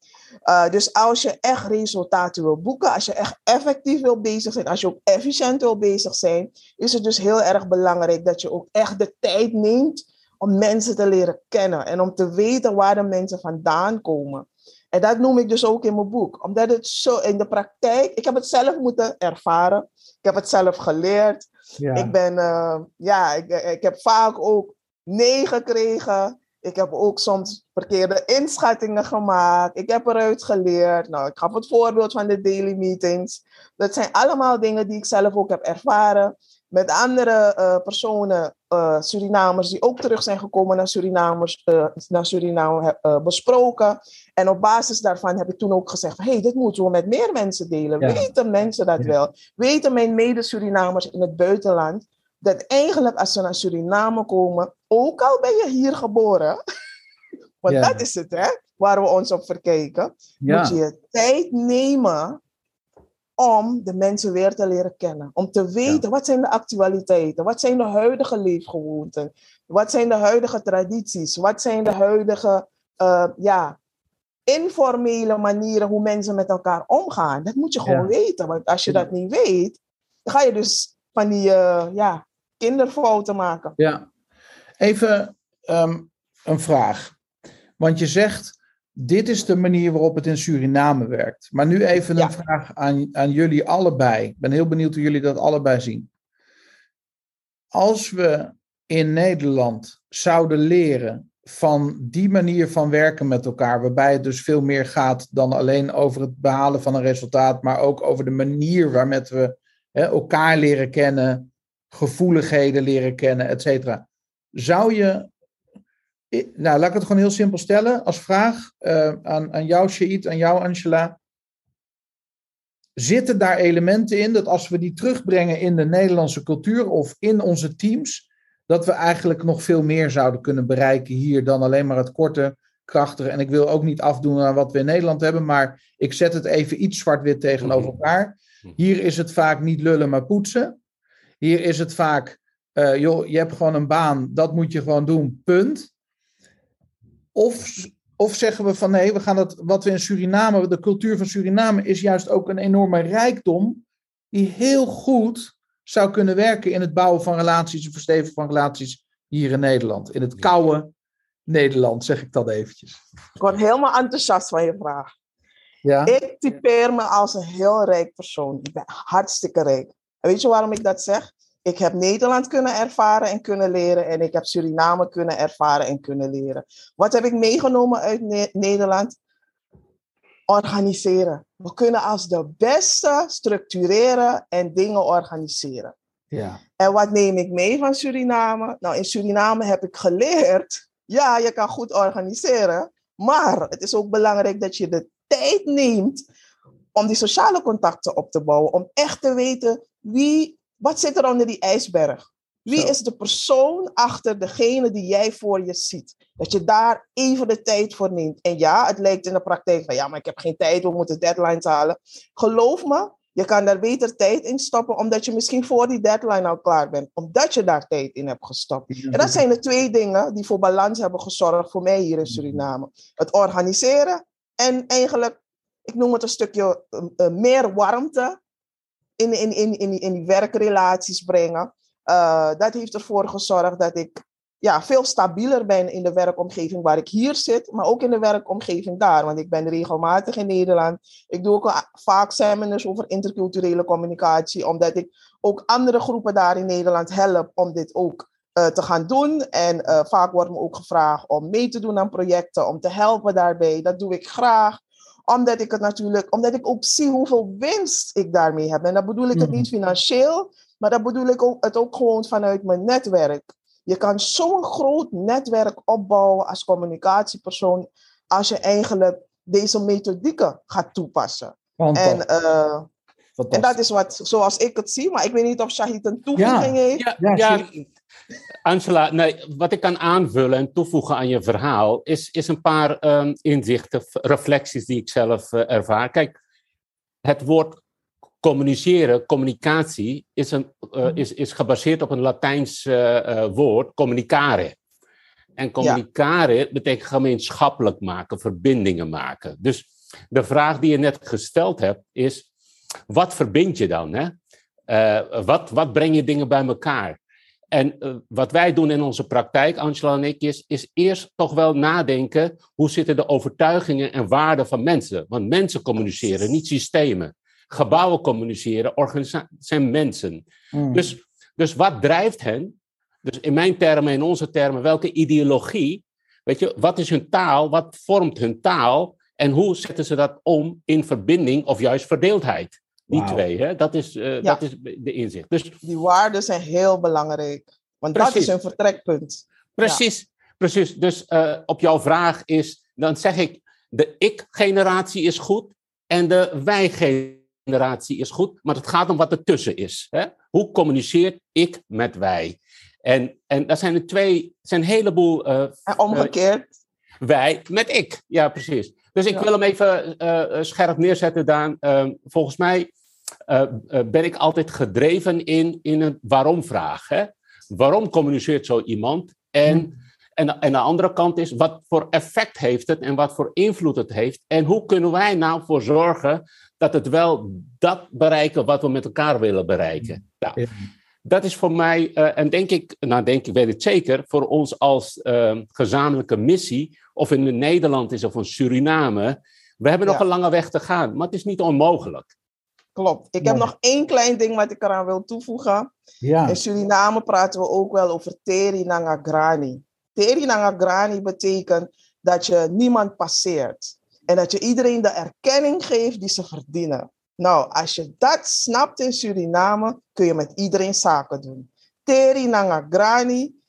Uh, dus als je echt resultaten wil boeken, als je echt effectief wil bezig zijn, als je ook efficiënt wil bezig zijn, is het dus heel erg belangrijk dat je ook echt de tijd neemt om mensen te leren kennen en om te weten waar de mensen vandaan komen. En dat noem ik dus ook in mijn boek. Omdat het zo in de praktijk, ik heb het zelf moeten ervaren. Ik heb het zelf geleerd. Ja. Ik ben, uh, ja, ik, ik heb vaak ook nee gekregen. Ik heb ook soms verkeerde inschattingen gemaakt. Ik heb eruit geleerd. Nou, ik gaf het voorbeeld van de daily meetings. Dat zijn allemaal dingen die ik zelf ook heb ervaren. Met andere uh, personen, uh, Surinamers, die ook terug zijn gekomen naar, Surinamers, uh, naar Suriname, besproken. En op basis daarvan heb ik toen ook gezegd: hé, hey, dit moeten we met meer mensen delen. Weten mensen dat wel? Weten mijn mede-Surinamers in het buitenland dat eigenlijk als ze naar Suriname komen, ook al ben je hier geboren, <laughs> want dat is het, hè, waar we ons op verkijken, moet je je tijd nemen om de mensen weer te leren kennen. Om te weten, wat zijn de actualiteiten? Wat zijn de huidige leefgewoonten? Wat zijn de huidige tradities? Wat zijn de huidige uh, ja, informele manieren hoe mensen met elkaar omgaan? Dat moet je gewoon weten. Want als je dat niet weet, dan ga je dus van die uh, ja, kinderfouten maken. Ja, even um, een vraag. Want je zegt, dit is de manier waarop het in Suriname werkt. Maar nu even een vraag aan, aan jullie allebei. Ik ben heel benieuwd hoe jullie dat allebei zien. Als we in Nederland zouden leren van die manier van werken met elkaar, waarbij het dus veel meer gaat dan alleen over het behalen van een resultaat, maar ook over de manier waarmee we hè, elkaar leren kennen, gevoeligheden leren kennen, et cetera. Zou je, nou laat ik het gewoon heel simpel stellen als vraag uh, aan, aan jou, Shaid, aan jou, Angela. Zitten daar elementen in dat als we die terugbrengen in de Nederlandse cultuur of in onze teams, dat we eigenlijk nog veel meer zouden kunnen bereiken hier dan alleen maar het korte, krachtige. En ik wil ook niet afdoen aan wat we in Nederland hebben, maar ik zet het even iets zwart-wit tegenover mhm. elkaar. Mhm. Hier is het vaak niet lullen, maar poetsen. Hier is het vaak, uh, joh, je hebt gewoon een baan, dat moet je gewoon doen, punt. Of, of zeggen we van nee, we gaan dat, wat we in Suriname, de cultuur van Suriname is juist ook een enorme rijkdom, die heel goed zou kunnen werken in het bouwen van relaties, het verstevigen van relaties hier in Nederland. In het koude Nederland, zeg ik dat eventjes. Ik word helemaal enthousiast van je vraag. Ja? Ik typeer me als een heel rijk persoon. Ik ben hartstikke rijk. En weet je waarom ik dat zeg? Ik heb Nederland kunnen ervaren en kunnen leren. En ik heb Suriname kunnen ervaren en kunnen leren. Wat heb ik meegenomen uit Nederland? Organiseren. We kunnen als de beste structureren en dingen organiseren. Ja. En wat neem ik mee van Suriname? Nou, in Suriname heb ik geleerd, ja, je kan goed organiseren, maar het is ook belangrijk dat je de tijd neemt om die sociale contacten op te bouwen, om echt te weten wie, wat zit er onder die ijsberg? Wie is de persoon achter degene die jij voor je ziet? Dat je daar even de tijd voor neemt. En ja, het lijkt in de praktijk van ja, maar ik heb geen tijd, we moeten deadlines halen. Geloof me, je kan daar beter tijd in stoppen, omdat je misschien voor die deadline al klaar bent. Omdat je daar tijd in hebt gestopt. En dat zijn de twee dingen die voor balans hebben gezorgd voor mij hier in Suriname. Het organiseren en eigenlijk, ik noem het een stukje uh, uh, meer warmte in, in, in, in, in die werkrelaties brengen. Uh, dat heeft ervoor gezorgd dat ik ja, veel stabieler ben in de werkomgeving waar ik hier zit, maar ook in de werkomgeving daar. Want ik ben regelmatig in Nederland. Ik doe ook vaak seminars over interculturele communicatie, omdat ik ook andere groepen daar in Nederland help om dit ook uh, te gaan doen. En vaak wordt me ook gevraagd om mee te doen aan projecten, om te helpen daarbij. Dat doe ik graag omdat ik het natuurlijk, omdat ik ook zie hoeveel winst ik daarmee heb. En dat bedoel ik het niet mhm. financieel, maar dat bedoel ik ook, het ook gewoon vanuit mijn netwerk. Je kan zo'n groot netwerk opbouwen als communicatiepersoon als je eigenlijk deze methodieken gaat toepassen. En, uh, en dat is wat, zoals ik het zie, maar ik weet niet of Shahid een toevoeging heeft. Ja, ja, ja, Angela, nee, wat ik kan aanvullen en toevoegen aan je verhaal, is, is een paar um, inzichten, reflecties die ik zelf uh, ervaar. Kijk, het woord communiceren, communicatie, is, een, uh, is, is gebaseerd op een Latijns uh, woord, communicare. En communicare ja. betekent gemeenschappelijk maken, verbindingen maken. Dus de vraag die je net gesteld hebt is, wat verbind je dan? Hè? wat, wat breng je dingen bij elkaar? En uh, wat wij doen in onze praktijk, Angela en ik, is, is eerst toch wel nadenken hoe zitten de overtuigingen en waarden van mensen. Want mensen communiceren, niet systemen. Gebouwen communiceren, zijn mensen. Mm. Dus, dus wat drijft hen? Dus in mijn termen, in onze termen, welke ideologie? Weet je, wat is hun taal? Wat vormt hun taal? En hoe zetten ze dat om in verbinding of juist verdeeldheid? Die twee, hè? Dat, is, uh, dat is de inzicht. Dus, die waarden zijn heel belangrijk. Want dat is een vertrekpunt. Precies, ja. precies. Dus uh, op jouw vraag is, dan zeg ik, de ik-generatie is goed en de wij-generatie is goed. Maar het gaat om wat ertussen is. Hè? Hoe communiceert ik met wij? En, en dat zijn er twee, zijn een heleboel... Uh, en omgekeerd. wij met ik, ja precies. Dus ik wil hem even uh, scherp neerzetten, Daan. Uh, volgens mij uh, ben ik altijd gedreven in, in een waarom-vraag. Waarom communiceert zo iemand? En, hmm. en, en de andere kant is, wat voor effect heeft het en wat voor invloed het heeft? En hoe kunnen wij nou voor zorgen dat het wel dat bereiken wat we met elkaar willen bereiken? Nou, dat is voor mij, en denk ik, nou denk ik, weet het zeker, voor ons als gezamenlijke missie of in Nederland is of in Suriname. We hebben nog een lange weg te gaan, maar het is niet onmogelijk. Klopt. Ik heb nog één klein ding wat ik eraan wil toevoegen. Ja. In Suriname praten we ook wel over Teri Nangagrani. Teri Nangagrani betekent dat je niemand passeert. En dat je iedereen de erkenning geeft die ze verdienen. Nou, als je dat snapt in Suriname, kun je met iedereen zaken doen. Teri Nangagrani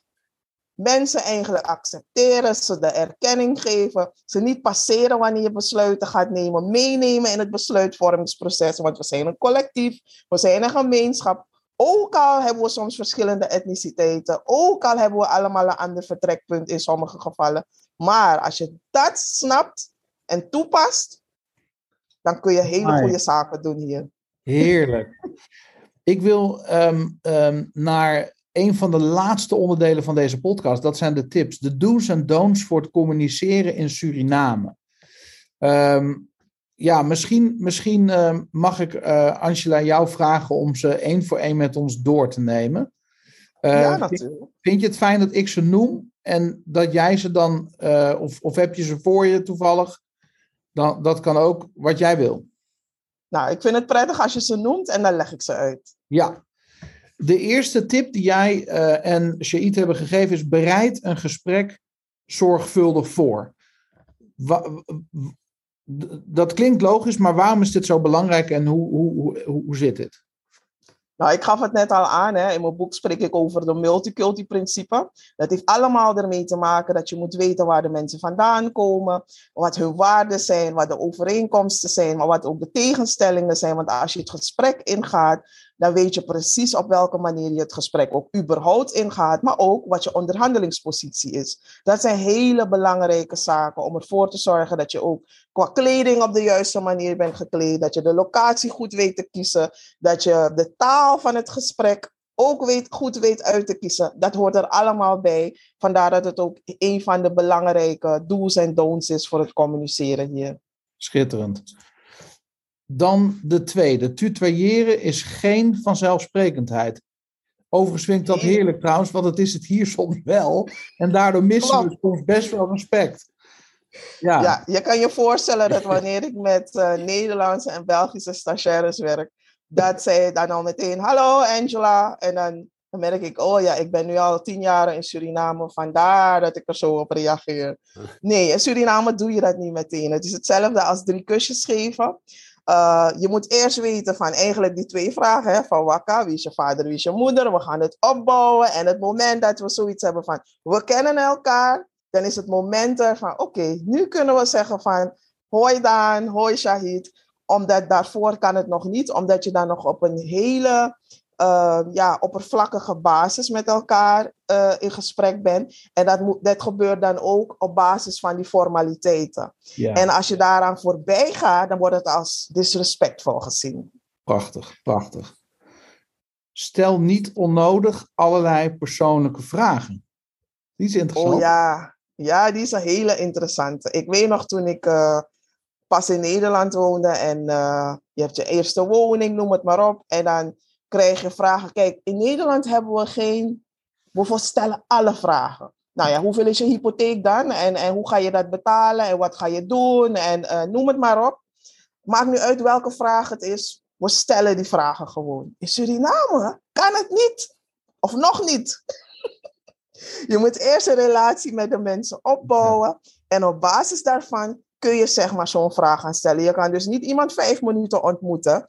mensen eigenlijk accepteren, ze de erkenning geven, ze niet passeren wanneer je besluiten gaat nemen, meenemen in het besluitvormingsproces, want we zijn een collectief, we zijn een gemeenschap. Ook al hebben we soms verschillende etniciteiten, ook al hebben we allemaal een ander vertrekpunt in sommige gevallen. Maar als je dat snapt en toepast, dan kun je hele goede zaken doen hier. Heerlijk. Ik wil um, um, naar een van de laatste onderdelen van deze podcast, dat zijn de tips. De do's en don'ts voor het communiceren in Suriname. Um, ja, misschien, misschien uh, mag ik uh, Angela jou vragen om ze één voor één met ons door te nemen. Uh, ja, natuurlijk. Vind je het fijn dat ik ze noem en dat jij ze dan, of, of heb je ze voor je toevallig? Dan, dat kan ook wat jij wil. Nou, ik vind het prettig als je ze noemt en dan leg ik ze uit. Ja, de eerste tip die jij uh, en Shahid hebben gegeven is: bereid een gesprek zorgvuldig voor. dat klinkt logisch, maar waarom is dit zo belangrijk en hoe, hoe, hoe, hoe zit het? Nou, ik gaf het net al aan. Hè. In mijn boek spreek ik over de multiculti-principe. Dat heeft allemaal ermee te maken dat je moet weten waar de mensen vandaan komen, wat hun waarden zijn, wat de overeenkomsten zijn, maar wat ook de tegenstellingen zijn. Want als je het gesprek ingaat, dan weet je precies op welke manier je het gesprek ook überhaupt ingaat, maar ook wat je onderhandelingspositie is. Dat zijn hele belangrijke zaken om ervoor te zorgen dat je ook qua kleding op de juiste manier bent gekleed, dat je de locatie goed weet te kiezen, dat je de taal van het gesprek ook weet, goed weet uit te kiezen. Dat hoort er allemaal bij. Vandaar dat het ook een van de belangrijke do's en don'ts is voor het communiceren hier. Schitterend. Dan de tweede. Tutoyeren is geen vanzelfsprekendheid. Overigens vind ik dat heerlijk trouwens, want het is het hier <laughs> soms wel. En daardoor missen we soms best wel respect. Ja. ja, je kan je voorstellen dat wanneer ik met uh, Nederlandse en Belgische stagiaires werk, dat zij dan al meteen, hallo Angela. En dan, dan merk ik, oh ja, ik ben nu al tien jaar in Suriname, vandaar dat ik er zo op reageer. <laughs> Nee, in Suriname doe je dat niet meteen. Het is hetzelfde als drie kusjes geven. Uh, je moet eerst weten van eigenlijk die twee vragen, hè, van Wakka, wie is je vader, wie is je moeder, we gaan het opbouwen. En het moment dat we zoiets hebben van, we kennen elkaar, dan is het moment er van, oké, nu kunnen we zeggen van, hoi Daan, hoi Shahid. Omdat daarvoor kan het nog niet, omdat je dan nog op een hele uh, ja, oppervlakkige basis met elkaar uh, in gesprek bent. En dat, moet, dat gebeurt dan ook op basis van die formaliteiten. Ja. En als je daaraan voorbij gaat, dan wordt het als disrespectvol gezien. Prachtig, prachtig. Stel niet onnodig allerlei persoonlijke vragen. Die is interessant. Oh ja, ja die is een hele interessante. Ik weet nog toen ik uh, pas in Nederland woonde en je hebt je eerste woning, noem het maar op. En dan krijg je vragen. Kijk, in Nederland hebben we geen We stellen alle vragen. Nou ja, hoeveel is je hypotheek dan? En, en hoe ga je dat betalen? En wat ga je doen? En uh, noem het maar op. Maakt nu uit welke vraag het is. We stellen die vragen gewoon. In Suriname kan het niet. Of nog niet. <laughs> je moet eerst een relatie met de mensen opbouwen. En op basis daarvan kun je zeg maar zo'n vraag gaan stellen. Je kan dus niet iemand vijf minuten ontmoeten.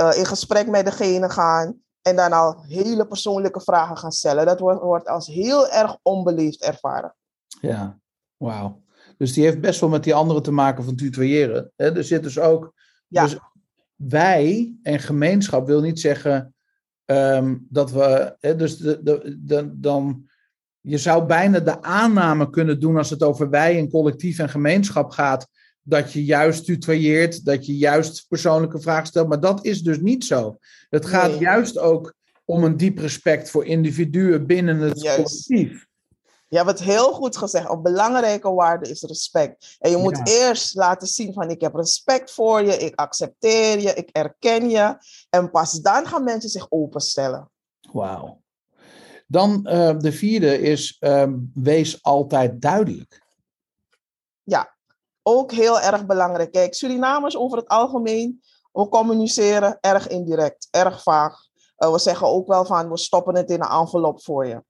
Uh, in gesprek met degene gaan. En dan al hele persoonlijke vragen gaan stellen. Dat wordt, wordt als heel erg onbeleefd ervaren. Ja, wauw. Dus die heeft best wel met die anderen te maken van tutoyeren. Er zit dus ook. Ja. Dus wij en gemeenschap wil niet zeggen um, dat we. Hè, dus de, de, de, dan. Je zou bijna de aanname kunnen doen als het over wij en collectief en gemeenschap gaat. Dat je juist tutoyeert, dat je juist persoonlijke vragen stelt. Maar dat is dus niet zo. Het gaat juist ook om een diep respect voor individuen binnen het collectief. Je hebt het heel goed gezegd. Een belangrijke waarde is respect. En je moet eerst laten zien van ik heb respect voor je, ik accepteer je, ik erken je. En pas dan gaan mensen zich openstellen. Wauw. Dan uh, de vierde is uh, wees altijd duidelijk. Ook heel erg belangrijk. Kijk, Surinamers over het algemeen, we communiceren erg indirect, erg vaag. Uh, we zeggen ook wel van we stoppen het in een envelop voor je.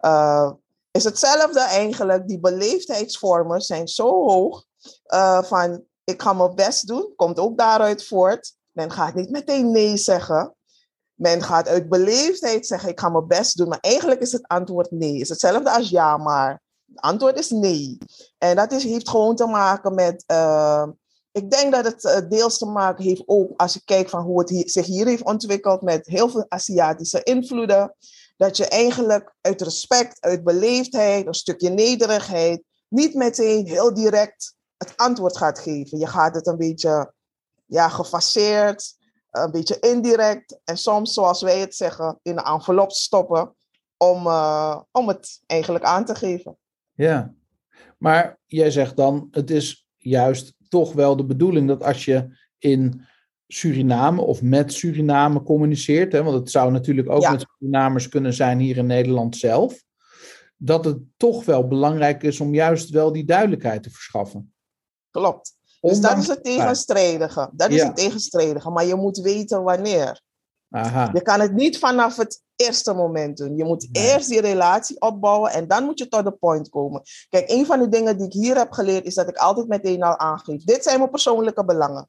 Uh, is hetzelfde eigenlijk. Die beleefdheidsvormen zijn zo hoog uh, van ik ga mijn best doen, komt ook daaruit voort. Men gaat niet meteen nee zeggen. Men gaat uit beleefdheid zeggen ik ga mijn best doen, maar eigenlijk is het antwoord nee. Is hetzelfde als ja, maar het antwoord is nee. En dat is, heeft gewoon te maken met uh, ik denk dat het uh, deels te maken heeft ook als je kijkt van hoe het zich hier heeft ontwikkeld met heel veel Aziatische invloeden dat je eigenlijk uit respect, uit beleefdheid, een stukje nederigheid, niet meteen heel direct het antwoord gaat geven. Je gaat het een beetje ja, gefaseerd, een beetje indirect en soms, zoals wij het zeggen, in een envelop stoppen om, uh, om het eigenlijk aan te geven. Ja, maar jij zegt dan, het is juist toch wel de bedoeling dat als je in Suriname of met Suriname communiceert, hè, want het zou natuurlijk ook met Surinamers kunnen zijn hier in Nederland zelf, dat het toch wel belangrijk is om juist wel die duidelijkheid te verschaffen. Klopt. Dus dat is het tegenstrijdige. Dat is het tegenstrijdige, maar je moet weten wanneer. Aha. Je kan het niet vanaf het eerste moment doen. Je moet eerst die relatie opbouwen en dan moet je tot de point komen. Kijk, een van de dingen die ik hier heb geleerd is dat ik altijd meteen al aangeef. Dit zijn mijn persoonlijke belangen.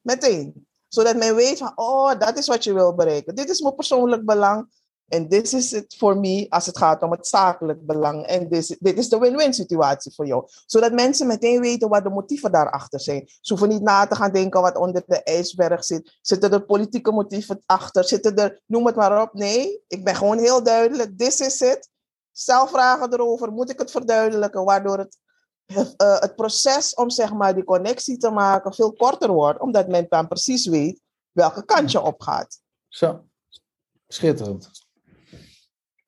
Meteen. Zodat men weet van, oh, dat is wat je wil bereiken. Dit is mijn persoonlijk belang. En dit is het voor mij als het gaat om het zakelijk belang. En dit, dit is de win-win situatie voor jou. Zodat mensen meteen weten wat de motieven daarachter zijn. Ze hoeven niet na te gaan denken wat onder de ijsberg zit. Zitten er politieke motieven achter? Zitten er, noem het maar op. Nee, ik ben gewoon heel duidelijk. This is it. Stel vragen erover. Moet ik het verduidelijken? Waardoor het uh, het proces om zeg maar, die connectie te maken veel korter wordt, omdat men dan precies weet welke kant je op gaat. Zo, schitterend.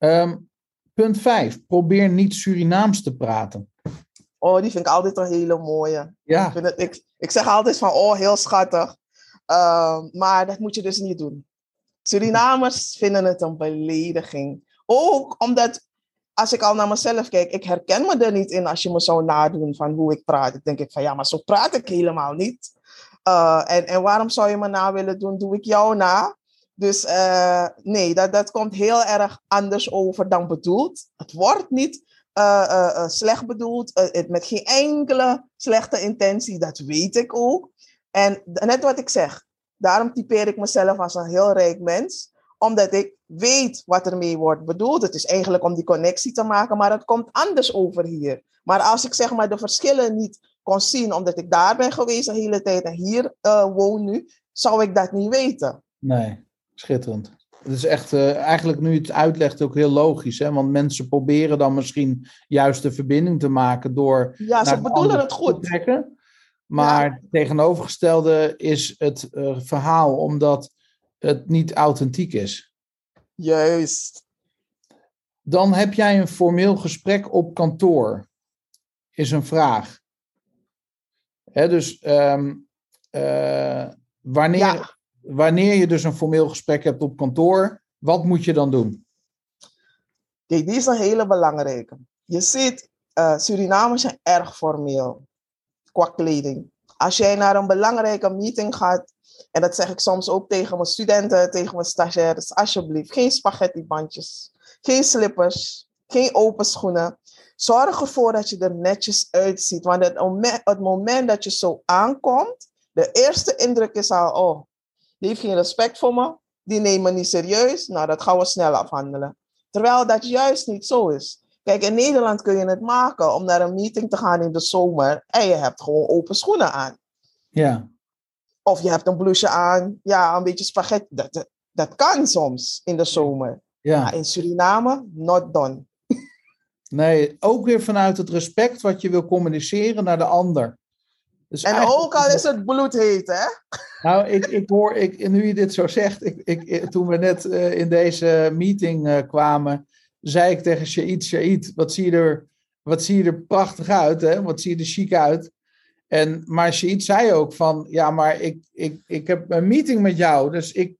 Um, punt 5. Probeer niet Surinaams te praten. Oh, die vind ik altijd een hele mooie. Ja. Ik, vind het, ik, ik zeg altijd van, oh, heel schattig. Uh, maar dat moet je dus niet doen. Surinamers vinden het een belediging. Ook omdat als ik al naar mezelf kijk, ik herken me er niet in als je me zou nadoen van hoe ik praat. Ik denk ik van ja, maar zo praat ik helemaal niet. Uh, en, en waarom zou je me na willen doen? Doe ik jou na? Dus uh, nee, dat, dat komt heel erg anders over dan bedoeld. Het wordt niet uh, slecht bedoeld, met geen enkele slechte intentie, dat weet ik ook. En net wat ik zeg, daarom typeer ik mezelf als een heel rijk mens omdat ik weet wat ermee wordt bedoeld. Het is eigenlijk om die connectie te maken, maar het komt anders over hier. Maar als ik zeg maar de verschillen niet kon zien, omdat ik daar ben geweest de hele tijd en hier woon nu, zou ik dat niet weten. Nee, schitterend. Het is echt, uh, eigenlijk nu het uitlegt, ook heel logisch. Hè? Want mensen proberen dan misschien juist de verbinding te maken door. Ja, ze bedoelen het goed. Te trekken. Maar ja. tegenovergestelde is het uh, verhaal, omdat het niet authentiek is. Juist. Dan heb jij een formeel gesprek op kantoor. Is een vraag. Hè, dus um, uh, wanneer, wanneer je dus een formeel gesprek hebt op kantoor, wat moet je dan doen? Kijk, die is een hele belangrijke. Je ziet, uh, Surinamers zijn erg formeel qua kleding. Als jij naar een belangrijke meeting gaat, en dat zeg ik soms ook tegen mijn studenten, tegen mijn stagiaires, alsjeblieft, geen spaghettibandjes, geen slippers, geen open schoenen. Zorg ervoor dat je er netjes uitziet. Want het moment, het moment dat je zo aankomt, de eerste indruk is al, oh, die heeft geen respect voor me, die neemt me niet serieus, nou dat gaan we snel afhandelen. Terwijl dat juist niet zo is. Kijk, in Nederland kun je het maken om naar een meeting te gaan in de zomer en je hebt gewoon open schoenen aan. Ja. Of je hebt een blouseje aan, ja, een beetje spaghetti. Dat, dat, kan soms in de zomer. Ja. Maar in Suriname, not done. Nee, ook weer vanuit het respect wat je wil communiceren naar de ander. Dus en ook al is het bloedheet, hè? Nou, ik, ik hoor, ik, nu je dit zo zegt, ik, ik, toen we net uh, in deze meeting uh, kwamen, zei ik tegen Shaid, Shaid, wat zie je er, wat zie je er prachtig uit, hè? Wat zie je er chic uit? En, maar Shaid zei ook van, ja, maar ik, ik, ik heb een meeting met jou, dus, ik,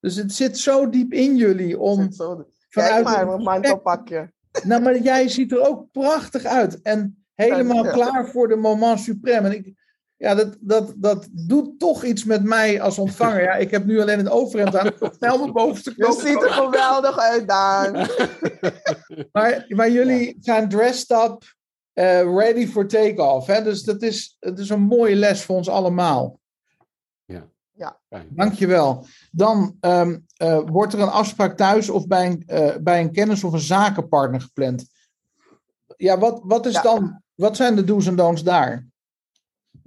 dus het zit zo diep in jullie om... Kijk maar, mijn mantelpakje. Nou, maar jij ziet er ook prachtig uit. En helemaal klaar voor de moment suprême. En ik, ja, dat, dat, dat doet toch iets met mij als ontvanger. Ja, ik heb nu alleen het overhemd aan. Snel mijn bovenste knop. Je ziet er geweldig uit, Daan. <laughs> maar, maar jullie zijn dressed up, uh, ready for take-off. Dus dat is, dat is een mooie les voor ons allemaal. Ja. ja. Dankjewel. Dan um, uh, wordt er een afspraak thuis of bij een, uh, bij een kennis of een zakenpartner gepland. Ja, wat, wat, is dan, wat zijn de do's en don'ts daar?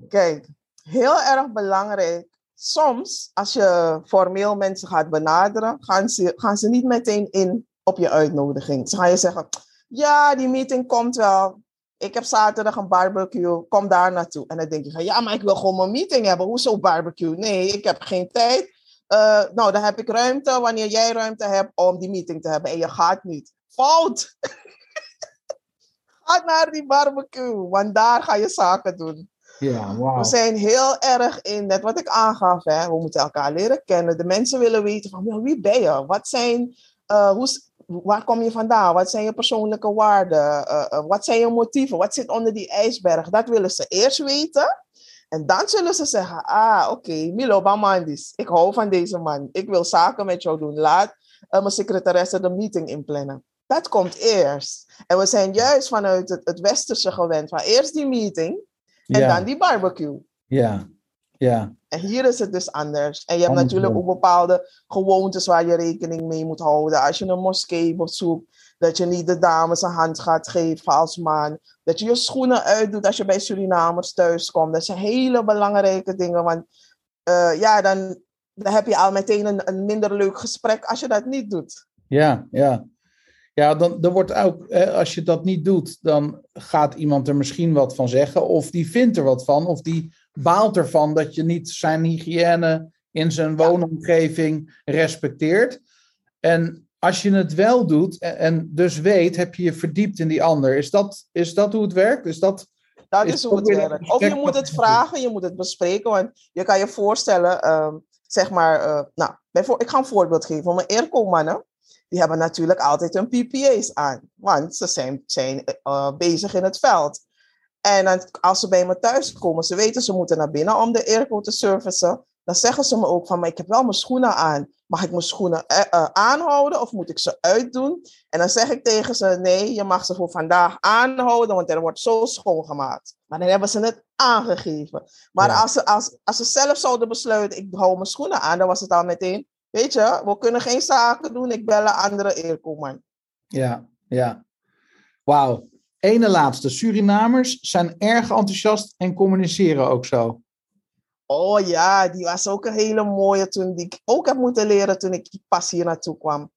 Kijk, heel erg belangrijk. Soms, als je formeel mensen gaat benaderen, gaan ze, gaan ze niet meteen in op je uitnodiging. Ze gaan je zeggen, ja, die meeting komt wel. Ik heb zaterdag een barbecue, kom daar naartoe. En dan denk je, ja, maar ik wil gewoon mijn meeting hebben. Hoezo barbecue? Nee, ik heb geen tijd. Uh, nou, dan heb ik ruimte wanneer jij ruimte hebt om die meeting te hebben. En je gaat niet. Fout! <laughs> Ga naar die barbecue, want daar ga je zaken doen. Ja, wow. We zijn heel erg in, net wat ik aangaf, hè, we moeten elkaar leren kennen. De mensen willen weten van wie ben je? Wat zijn, uh, hoe, waar kom je vandaan? Wat zijn je persoonlijke waarden? Uh, uh, wat zijn je motieven? Wat zit onder die ijsberg? Dat willen ze eerst weten. En dan zullen ze zeggen, ah, oké, okay, Milo Bamandis, ik hou van deze man. Ik wil zaken met jou doen. Laat mijn secretaresse de meeting inplannen. Dat komt eerst. En we zijn juist vanuit het, het westerse gewend van eerst die meeting en dan die barbecue. Ja, ja. En hier is het dus anders. En je hebt natuurlijk ook bepaalde gewoontes waar je rekening mee moet houden. Als je een moskee bezoekt, dat je niet de dames een hand gaat geven als man. Dat je je schoenen uitdoet als je bij Surinamers thuis komt. Dat zijn hele belangrijke dingen. Want uh, ja, dan, dan heb je al meteen een, een minder leuk gesprek als je dat niet doet. Ja, ja. Ja, dan, dan wordt ook, als je dat niet doet, dan gaat iemand er misschien wat van zeggen. Of die vindt er wat van. Of die baalt ervan dat je niet zijn hygiëne in zijn woonomgeving respecteert. En als je het wel doet en, dus weet, heb je je verdiept in die ander. Is dat, is dat hoe het werkt? Is dat, dat is, hoe het werkt. Of je moet het vragen, je moet het bespreken. Want je kan je voorstellen, uh, zeg maar, uh, nou, ik ga een voorbeeld geven. Mijn airco-mannen, die hebben natuurlijk altijd hun PPA's aan. Want ze zijn, zijn uh, bezig in het veld. En dan, als ze bij me thuis komen, ze weten ze moeten naar binnen om de airco te servicen. Dan zeggen ze me ook van, maar ik heb wel mijn schoenen aan. Mag ik mijn schoenen uh, aanhouden of moet ik ze uitdoen? En dan zeg ik tegen ze, nee, je mag ze voor vandaag aanhouden, want er wordt zo schoongemaakt. Maar dan hebben ze het aangegeven. Maar als, ze, als, als ze zelf zouden besluiten, ik hou mijn schoenen aan, dan was het al meteen, weet je, we kunnen geen zaken doen, ik bel een andere airco-man. Ja, ja. Wauw. Ene laatste. Surinamers zijn erg enthousiast en communiceren ook zo. Oh ja, die was ook een hele mooie toen die ik ook heb moeten leren toen ik pas hier naartoe kwam.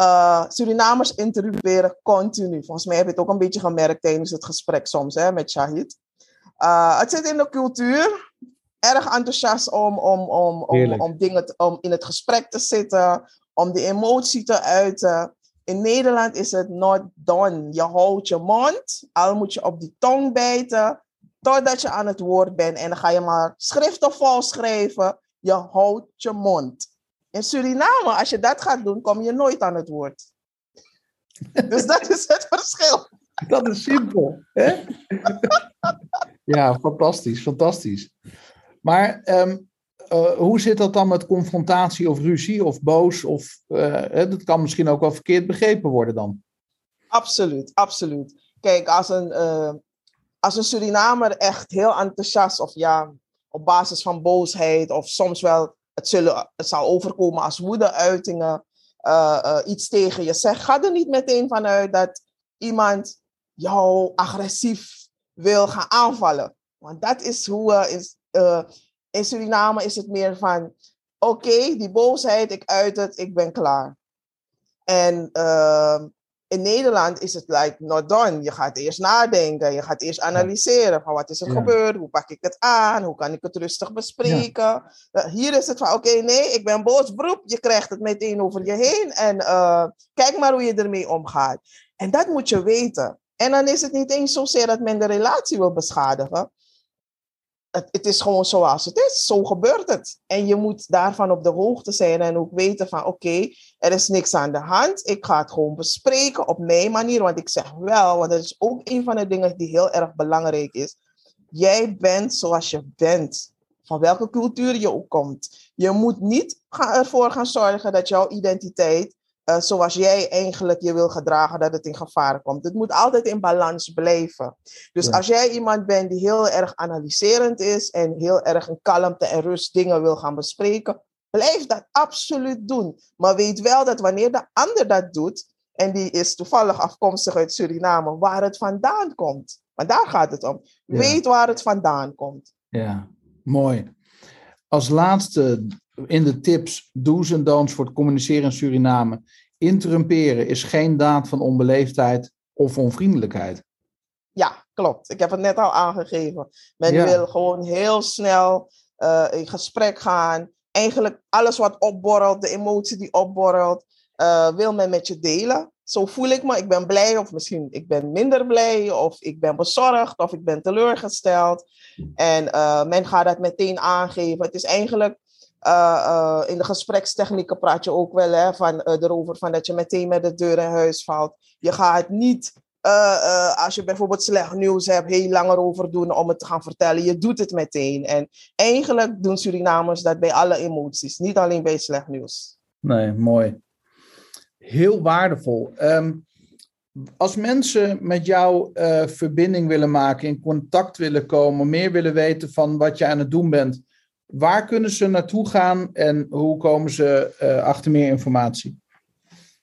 Uh, Surinamers interrumperen continu. Volgens mij heb je het ook een beetje gemerkt tijdens het gesprek soms hè, met Shahid. Uh, het zit in de cultuur. Erg enthousiast om, om, om, om, om, dingen om in het gesprek te zitten, om de emotie te uiten. In Nederland is het not done. Je houdt je mond, al moet je op die tong bijten, totdat je aan het woord bent. En dan ga je maar schriften vol schrijven. Je houdt je mond. In Suriname, als je dat gaat doen, kom je nooit aan het woord. <laughs> Dus dat is het verschil. Dat is simpel. Hè? <laughs> ja, fantastisch, fantastisch. Maar ehm, eh, hoe zit dat dan met confrontatie of ruzie of boos? Of, uh, dat kan misschien ook wel verkeerd begrepen worden dan. Absoluut, absoluut. Kijk, als een, uh, als een Surinamer echt heel enthousiast of ja, op basis van boosheid of soms wel, het, zullen, het zal overkomen als woedeuitingen, iets tegen je zegt, ga er niet meteen vanuit dat iemand jou agressief wil gaan aanvallen. Want dat is hoe uh, is, uh, in Suriname is het meer van, oké, die boosheid, ik uit het, ik ben klaar. En uh, in Nederland is het like not done. Je gaat eerst nadenken, je gaat eerst analyseren van wat is er ja. gebeurd, hoe pak ik het aan, hoe kan ik het rustig bespreken. Ja. Hier is het van, oké, nee, ik ben boos, broep, je krijgt het meteen over je heen en uh, kijk maar hoe je ermee omgaat. En dat moet je weten. En dan is het niet eens zozeer dat men de relatie wil beschadigen. Het, is gewoon zoals het is. Zo gebeurt het. En je moet daarvan op de hoogte zijn en ook weten van oké, er is niks aan de hand. Ik ga het gewoon bespreken op mijn manier. Want ik zeg wel, want dat is ook een van de dingen die heel erg belangrijk is. Jij bent zoals je bent. Van welke cultuur je ook komt. Je moet niet ervoor gaan zorgen dat jouw identiteit uh, zoals jij eigenlijk je wil gedragen, dat het in gevaar komt. Het moet altijd in balans blijven. Dus ja. als jij iemand bent die heel erg analyserend is en heel erg in kalmte en rust dingen wil gaan bespreken, blijf dat absoluut doen. Maar weet wel dat wanneer de ander dat doet, en die is toevallig afkomstig uit Suriname, waar het vandaan komt. Want daar gaat het om. Ja. Weet waar het vandaan komt. Ja, mooi. Als laatste in de tips, do's en don'ts voor het communiceren in Suriname. Interrumperen is geen daad van onbeleefdheid of onvriendelijkheid. Ja, klopt. Ik heb het net al aangegeven. Men ja. wil gewoon heel snel uh, in gesprek gaan. Eigenlijk alles wat opborrelt, de emotie die opborrelt, uh, wil men met je delen. Zo voel ik me. Ik ben blij of misschien ik ben minder blij of ik ben bezorgd of ik ben teleurgesteld. En uh, men gaat dat meteen aangeven. Het is eigenlijk uh, uh, in de gesprekstechnieken praat je ook wel hè, van, uh, erover van dat je meteen met de deur in huis valt. Je gaat niet, als je bijvoorbeeld slecht nieuws hebt, heel langer over doen om het te gaan vertellen. Je doet het meteen. En eigenlijk doen Surinamers dat bij alle emoties, niet alleen bij slecht nieuws. Nee, mooi. Heel waardevol. Um, als mensen met jou verbinding willen maken, in contact willen komen, meer willen weten van wat je aan het doen bent, Waar kunnen ze naartoe gaan en hoe komen ze uh, achter meer informatie?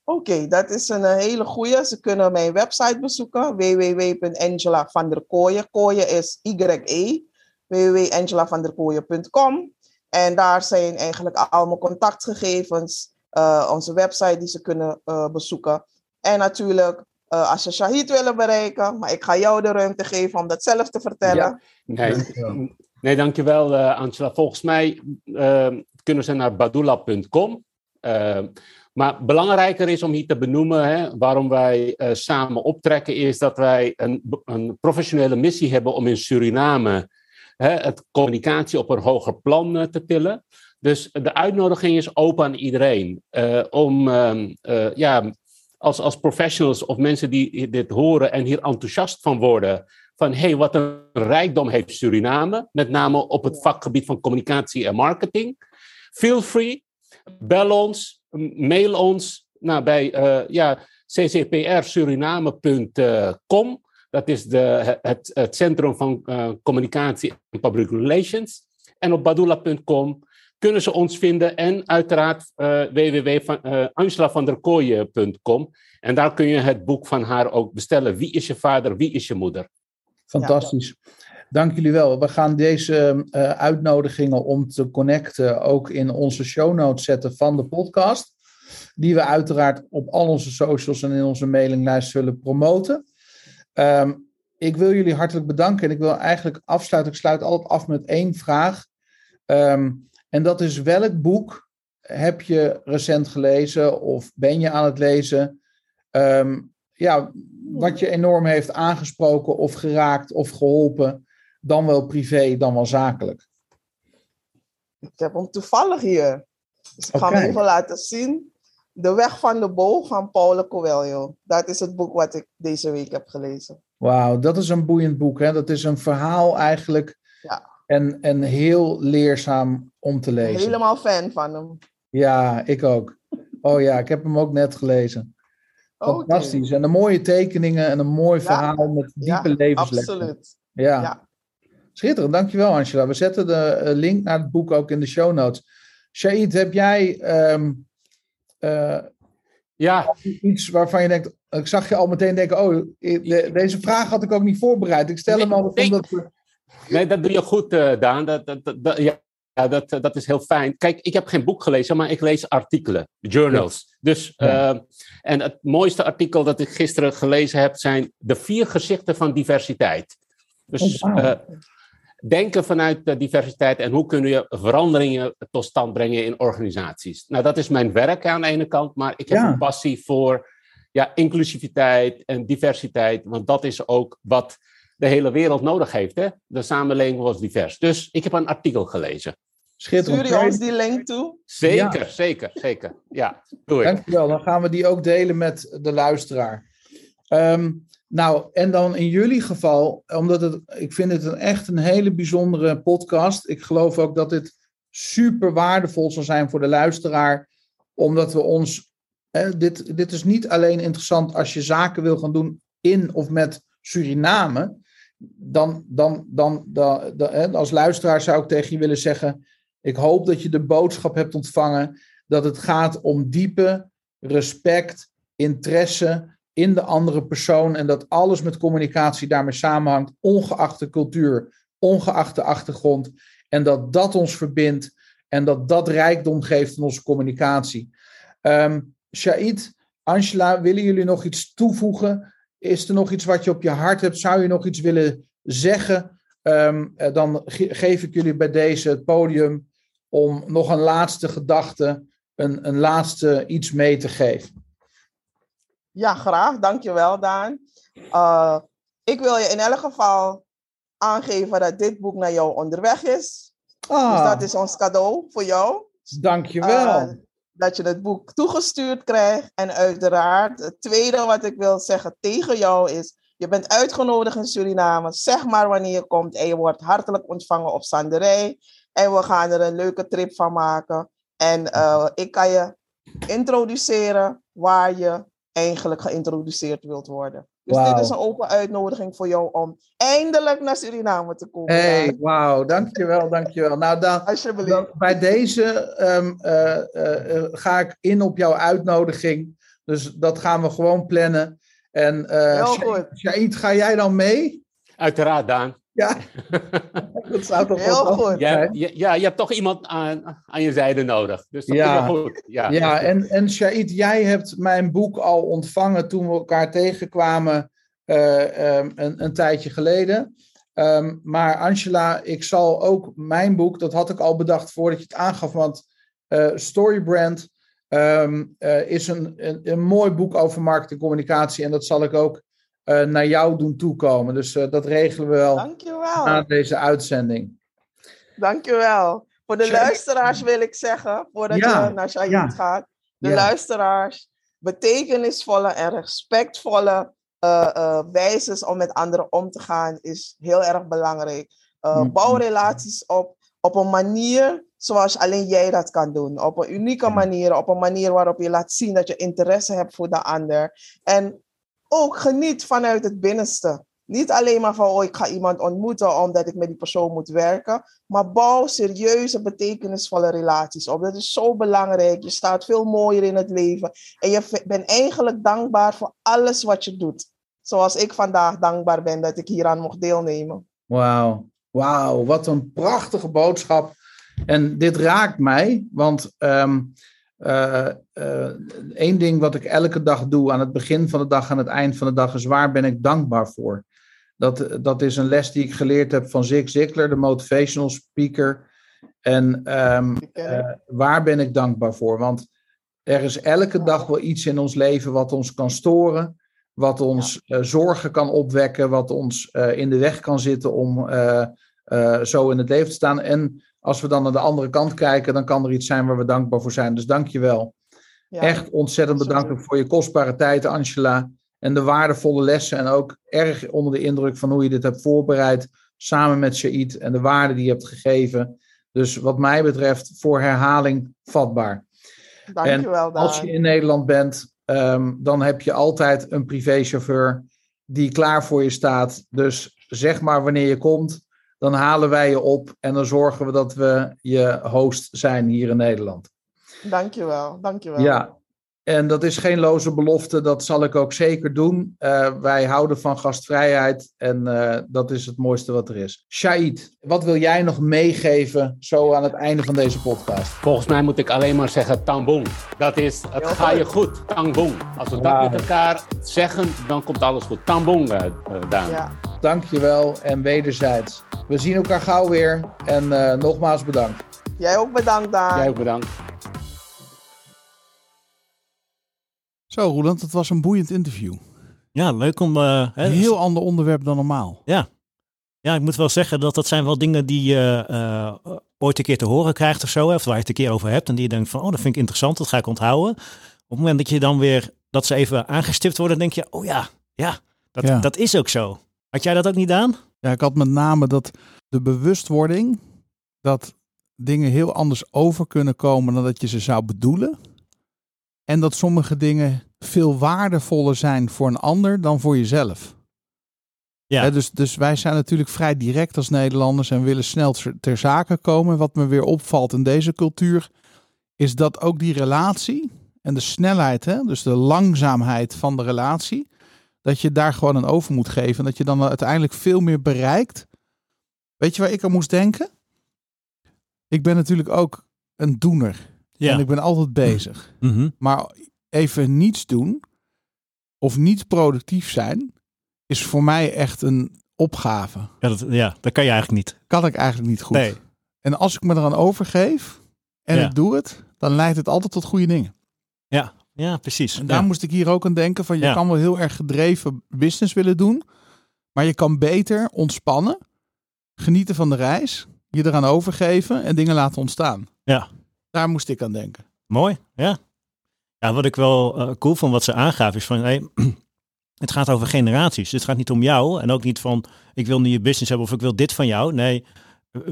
Oké, okay, dat is een hele goede. Ze kunnen mijn website bezoeken, www.angelavanderkooien. Kooien is Y-E, www.angelavanderkooien.com. En daar zijn eigenlijk al mijn contactgegevens, uh, onze website die ze kunnen uh, bezoeken. En natuurlijk, uh, als ze Shahid willen bereiken, maar ik ga jou de ruimte geven om dat zelf te vertellen. Ja. Nee, Nee, dankjewel uh, Angela. Volgens mij uh, kunnen ze naar badula.com. Uh, maar belangrijker is om hier te benoemen hè, waarom wij uh, samen optrekken, is dat wij een, een, professionele missie hebben om in Suriname hè, het communicatie op een hoger plan uh, te tillen. Dus de uitnodiging is open aan iedereen. Om ja, als, als professionals of mensen die dit horen en hier enthousiast van worden, van hey, wat een rijkdom heeft Suriname, met name op het vakgebied van communicatie en marketing. Feel free, bel ons, mail ons nou, bij uh, ja, ccprsuriname.com. Dat is de, het, het Centrum van uh, Communicatie en Public Relations. En op badula.com kunnen ze ons vinden. En uiteraard uh, www.angelavanderkooien.com. En daar kun je het boek van haar ook bestellen. Wie is je vader, wie is je moeder? Fantastisch. Dank jullie wel. We gaan deze uh, uitnodigingen om te connecten ook in onze show notes zetten van de podcast. Die we uiteraard op al onze socials en in onze mailinglijst zullen promoten. Um, ik wil jullie hartelijk bedanken en ik wil eigenlijk afsluiten. Ik sluit altijd af met één vraag. Um, en dat is welk boek heb je recent gelezen of ben je aan het lezen? Um, ja, wat je enorm heeft aangesproken of geraakt of geholpen, dan wel privé, dan wel zakelijk? Ik heb hem toevallig hier. Dus ik ga hem even laten zien. De Weg van de Boog van Paulo Coelho. Dat is het boek wat ik deze week heb gelezen. Wauw, dat is een boeiend boek. Hè? Dat is een verhaal eigenlijk. Ja. En, en heel leerzaam om te lezen. Helemaal fan van hem. Ja, ik ook. Oh ja, ik heb hem ook net gelezen. Fantastisch. En een mooie tekeningen en een mooi verhaal met diepe ja, levenslessen. Absoluut. Ja. ja. Schitterend, dankjewel Angela. We zetten de eh, link naar het boek ook in de show notes. Shaid, heb jij um, uh, ja. iets waarvan je denkt, ik zag je al meteen denken, oh, deze vraag had ik ook niet voorbereid. Ik stel hem al omdat we... Nee, dat doe je goed, uh, Daan. Dat, dat, dat, ja, ja, dat, dat is heel fijn. Kijk, ik heb geen boek gelezen, maar ik lees artikelen, journals. Dus, uh, en het mooiste artikel dat ik gisteren gelezen heb zijn de vier gezichten van diversiteit. Dus oh, wow. uh, denken vanuit de diversiteit en hoe kunnen je veranderingen tot stand brengen in organisaties. Nou, dat is mijn werk aan de ene kant, maar ik heb ja. een passie voor ja, inclusiviteit en diversiteit, want dat is ook wat de hele wereld nodig heeft. Hè? De samenleving was divers. Dus ik heb een artikel gelezen. Schitterend. Stuur je ons die link toe? Zeker, ja. zeker, zeker. Ja, doe ik. Dankjewel. Dan gaan we die ook delen met de luisteraar. Um, nou, en dan in jullie geval, omdat het, ik vind het een, echt een hele bijzondere podcast. Ik geloof ook dat dit super waardevol zal zijn voor de luisteraar, omdat we ons. Hè, dit, dit is niet alleen interessant als je zaken wil gaan doen in of met Suriname. Dan, dan, dan, dan, dan als luisteraar zou ik tegen je willen zeggen: ik hoop dat je de boodschap hebt ontvangen dat het gaat om diepe respect, interesse in de andere persoon en dat alles met communicatie daarmee samenhangt, ongeacht de cultuur, ongeacht de achtergrond, en dat dat ons verbindt en dat dat rijkdom geeft in onze communicatie. Um, Shaid, Angela, willen jullie nog iets toevoegen? Is er nog iets wat je op je hart hebt? Zou je nog iets willen zeggen? Um, dan ge geef ik jullie bij deze het podium om nog een laatste gedachte, een, een laatste iets mee te geven. Ja, graag. Dankjewel, Daan. Uh, ik wil je in elk geval aangeven dat dit boek naar jou onderweg is. Ah. Dus dat is ons cadeau voor jou. Dankjewel. Uh, dat je het boek toegestuurd krijgt. En uiteraard, het tweede wat ik wil zeggen tegen jou is... Je bent uitgenodigd in Suriname. Zeg maar wanneer je komt. En je wordt hartelijk ontvangen op Sanderij. En we gaan er een leuke trip van maken. En uh, ik kan je introduceren waar je eigenlijk geïntroduceerd wilt worden. Dus wow. dit is een open uitnodiging voor jou om eindelijk naar Suriname te komen. Hey, wauw, dankjewel, dankjewel. Nou, dan, dan bij deze um, uh, uh, ga ik in op jouw uitnodiging. Dus dat gaan we gewoon plannen. En uh, Shaid, ga jij dan mee? Uiteraard, Daan. Ja, <laughs> dat zou toch heel goed ja, ja, je hebt toch iemand aan, aan je zijde nodig. Dus dat ja. is wel goed. Ja, ja en, en Shaid, jij hebt mijn boek al ontvangen toen we elkaar tegenkwamen uh, um, een, een tijdje geleden. Um, maar Angela, ik zal ook mijn boek, dat had ik al bedacht voordat je het aangaf, want uh, Storybrand um, uh, is een, een, een mooi boek over marketing en communicatie en dat zal ik ook uh, naar jou doen toekomen. Dus uh, dat regelen we wel Dankjewel. na deze uitzending. Dankjewel. Voor de luisteraars wil ik zeggen, voordat ja. je naar Shahid ja. gaat. De ja. luisteraars, betekenisvolle en respectvolle wijzes om met anderen om te gaan is heel erg belangrijk. Mm. Bouw relaties op op een manier zoals alleen jij dat kan doen. Op een unieke manier, op een manier waarop je laat zien dat je interesse hebt voor de ander. En ook geniet vanuit het binnenste. Niet alleen maar van, oh, ik ga iemand ontmoeten omdat ik met die persoon moet werken. Maar bouw serieuze, betekenisvolle relaties op. Dat is zo belangrijk. Je staat veel mooier in het leven. En je bent eigenlijk dankbaar voor alles wat je doet. Zoals ik vandaag dankbaar ben dat ik hieraan mocht deelnemen. Wauw, wauw, wat een prachtige boodschap. En dit raakt mij, want um, uh, uh, één ding wat ik elke dag doe, aan het begin van de dag, aan het eind van de dag, is waar ben ik dankbaar voor? Dat, dat is een les die ik geleerd heb van Zig Ziglar, de motivational speaker. En um, uh, waar ben ik dankbaar voor? Want er is elke dag wel iets in ons leven wat ons kan storen, wat ons zorgen kan opwekken, wat ons in de weg kan zitten om zo in het leven te staan. En als we dan naar de andere kant kijken, dan kan er iets zijn waar we dankbaar voor zijn. Dus dank je wel. Ja. Echt ontzettend bedankt voor je kostbare tijd, Angela. En de waardevolle lessen. En ook erg onder de indruk van hoe je dit hebt voorbereid. Samen met Shaid en de waarde die je hebt gegeven. Dus wat mij betreft voor herhaling vatbaar. Dankjewel, en als je in Nederland bent, ehm, dan heb je altijd een privéchauffeur die klaar voor je staat. Dus zeg maar wanneer je komt, dan halen wij je op en dan zorgen we dat we je host zijn hier in Nederland. Dankjewel, dankjewel. Ja, en dat is geen loze belofte, dat zal ik ook zeker doen. Uh, wij houden van gastvrijheid en uh, dat is het mooiste wat er is. Shaid, wat wil jij nog meegeven zo aan het einde van deze podcast? Volgens mij moet ik alleen maar zeggen tambong. Dat is, het ga je goed, tambong. Als we dat met elkaar zeggen, dan komt alles goed. Tambong, uh, Daan. Ja. Dankjewel en wederzijds. We zien elkaar gauw weer en nogmaals bedankt. Jij ook bedankt, Daan. Jij ook bedankt. Zo, Roland, het was een boeiend interview. Ja, leuk om... Uh, een heel ander onderwerp dan normaal. Ja. Ja, ik moet wel zeggen dat dat zijn wel dingen die je uh, ooit een keer te horen krijgt of zo. Of waar je het een keer over hebt en die je denkt van, oh, dat vind ik interessant, dat ga ik onthouden. Op het moment dat je dan weer, dat ze even aangestipt worden, denk je, oh ja, ja, dat, dat is ook zo. Had jij dat ook niet aan? Ja, ik had met name dat de bewustwording dat dingen heel anders over kunnen komen dan dat je ze zou bedoelen. En dat sommige dingen veel waardevoller zijn voor een ander dan voor jezelf. Ja. dus, dus wij zijn natuurlijk vrij direct als Nederlanders en willen snel ter zake komen. Wat me weer opvalt in deze cultuur, is dat ook die relatie en de snelheid, hè, dus de langzaamheid van de relatie, dat je daar gewoon een over moet geven. En dat je dan uiteindelijk veel meer bereikt. Weet je waar ik aan moest denken? Ik ben natuurlijk ook een doener. Ja. En ik ben altijd bezig. Mhm. Maar even niets doen of niet productief zijn, is voor mij echt een opgave. Ja, dat, ja, dat kan je eigenlijk niet. Kan ik eigenlijk niet goed. Nee. En als ik me eraan overgeef en ik doe het, dan leidt het altijd tot goede dingen. Ja, ja precies. En daar moest ik hier ook aan denken van je kan wel heel erg gedreven business willen doen, maar je kan beter ontspannen, genieten van de reis, je eraan overgeven en dingen laten ontstaan. Ja. Daar moest ik aan denken. Mooi, ja. Ja, wat ik wel uh, cool vond wat ze aangaf is van, hey, <clears throat> het gaat over generaties. Het gaat niet om jou en ook niet van, ik wil nu je business hebben of ik wil dit van jou. Nee,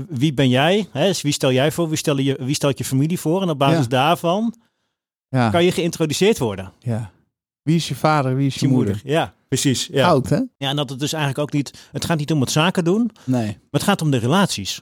wie ben jij? Hè? Dus wie stel jij voor? Wie, stel je, wie stelt je familie voor? En op basis daarvan ja. kan je geïntroduceerd worden. Ja. Wie is je vader? Wie is je, moeder? Ja, precies. Ja. Oud, hè? Ja, en dat het dus eigenlijk ook niet, het gaat niet om het zaken doen. Nee. Maar het gaat om de relaties.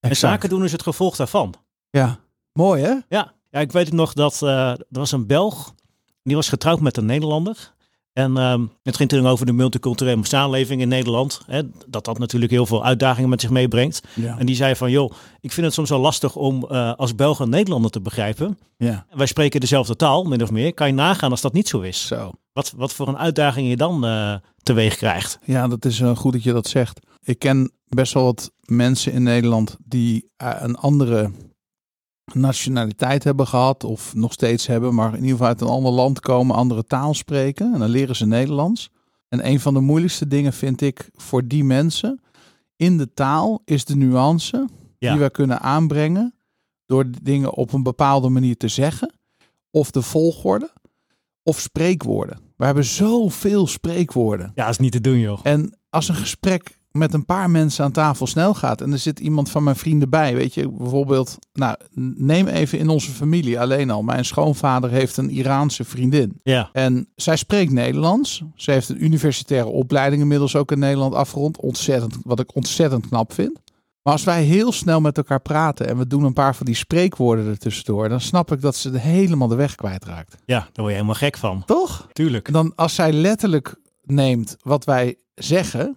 En zaken doen is het gevolg daarvan. Ja. Mooi hè? Ja, ja ik weet nog dat uh, er was een Belg, die was getrouwd met een Nederlander. En um, het ging toen over de multiculturele samenleving in Nederland. Hè, dat dat natuurlijk heel veel uitdagingen met zich meebrengt. Ja. En die zei van, joh, ik vind het soms wel lastig om uh, als Belg een Nederlander te begrijpen. Ja. Wij spreken dezelfde taal, min of meer. Kan je nagaan als dat niet zo is? Zo. Wat, wat voor een uitdaging je dan uh, teweeg krijgt. Ja, dat is uh, goed dat je dat zegt. Ik ken best wel wat mensen in Nederland die een andere nationaliteit hebben gehad of nog steeds hebben, maar in ieder geval uit een ander land komen, andere taal spreken en dan leren ze Nederlands. En een van de moeilijkste dingen vind ik voor die mensen in de taal is de nuance die we kunnen aanbrengen door dingen op een bepaalde manier te zeggen of de volgorde of spreekwoorden. We hebben zoveel spreekwoorden. Ja, is niet te doen, joh. En als een gesprek met een paar mensen aan tafel snel gaat en er zit iemand van mijn vrienden bij, weet je, bijvoorbeeld, nou, neem even in onze familie alleen al. Mijn schoonvader heeft een Iraanse vriendin. Ja. En zij spreekt Nederlands. Ze heeft een universitaire opleiding inmiddels ook in Nederland afgerond. Ontzettend, wat ik ontzettend knap vind. Maar als wij heel snel met elkaar praten en we doen een paar van die spreekwoorden ertussendoor, dan snap ik dat ze helemaal de weg kwijtraakt. Ja, daar word je helemaal gek van. Toch? Tuurlijk. En dan als zij letterlijk neemt wat wij zeggen,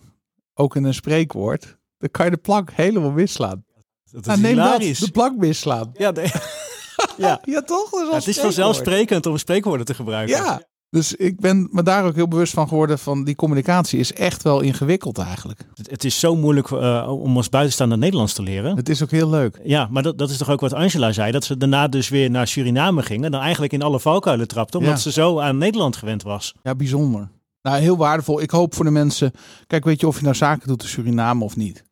ook in een spreekwoord, dan kan je de plank helemaal misslaan. Dat is nou, neem dat, de plank misslaan. Ja, <laughs> ja. ja. toch? Dat is het is vanzelfsprekend om spreekwoorden te gebruiken. Ja, dus ik ben me daar ook heel bewust van geworden van die communicatie is echt wel ingewikkeld eigenlijk. Het, is zo moeilijk uh, om als buitenstaander Nederlands te leren. Het is ook heel leuk. Ja, maar dat, dat is toch ook wat Angela zei, dat ze daarna dus weer naar Suriname gingen, dan eigenlijk in alle valkuilen trapte, omdat ze zo aan Nederland gewend was. Ja, bijzonder. Nou, heel waardevol. Ik hoop voor de mensen. Kijk, weet je of je nou zaken doet in Suriname of niet?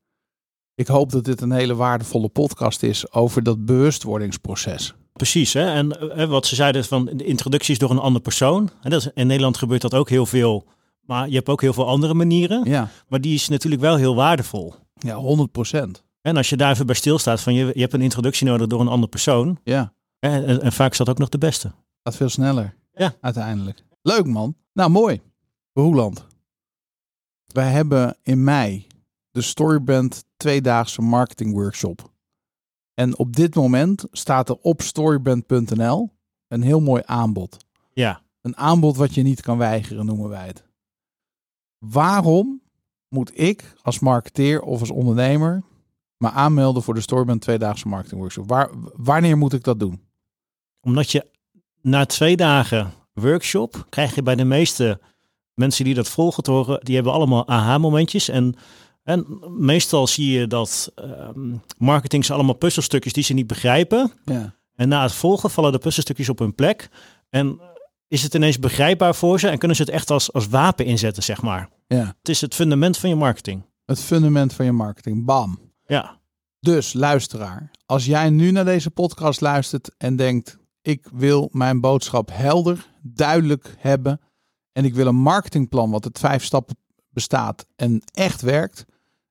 Ik hoop dat dit een hele waardevolle podcast is over dat bewustwordingsproces. Precies, hè? en eh, wat ze zeiden van de introductie is door een andere persoon. En dat is, in Nederland gebeurt dat ook heel veel, maar je hebt ook heel veel andere manieren. Ja, Maar die is natuurlijk wel heel waardevol. ja 100 procent. En als je daar even bij stilstaat van je, je hebt een introductie nodig door een andere persoon. Ja, En, en, en vaak is dat ook nog de beste. gaat veel sneller. Ja. Uiteindelijk. Leuk man. Nou, mooi. Roeland. Wij hebben in mei de Storyband tweedaagse marketing workshop. En op dit moment staat er op storyband.nl een heel mooi aanbod. Ja, Een aanbod wat je niet kan weigeren, noemen wij het. Waarom moet ik als marketeer of als ondernemer me aanmelden voor de Storyband tweedaagse marketing workshop? Waar, wanneer moet ik dat doen? omdat je na twee dagen workshop krijg je bij de meeste mensen die dat volgen te horen, die hebben allemaal aha-momentjes. En, en meestal zie je dat ehm, marketing zijn allemaal puzzelstukjes die ze niet begrijpen. Ja. En na het volgen vallen de puzzelstukjes op hun plek. En is het ineens begrijpbaar voor ze en kunnen ze het echt als, als wapen inzetten, zeg maar. ja. Het is het fundament van je marketing. Het fundament van je marketing. Bam. Ja, Dus luisteraar, als jij nu naar deze podcast luistert en denkt: ik wil mijn boodschap helder, duidelijk hebben en ik wil een marketingplan wat uit vijf stappen bestaat en echt werkt,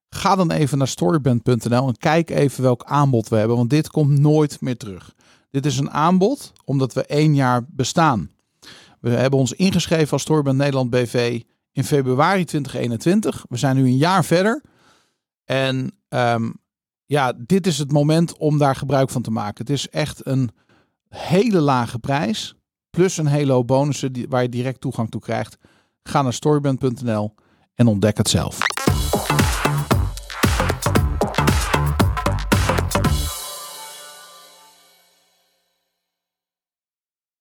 ga dan even naar storyband.nl en kijk even welk aanbod we hebben, want dit komt nooit meer terug. Dit is een aanbod omdat we één jaar bestaan. We hebben ons ingeschreven als Storyband Nederland BV in februari 2021. We zijn nu een jaar verder. En ehm, ja, dit is het moment om daar gebruik van te maken. Het is echt een hele lage prijs. Plus een hele hoop bonussen die, waar je direct toegang toe krijgt. Ga naar storyband.nl en ontdek het zelf.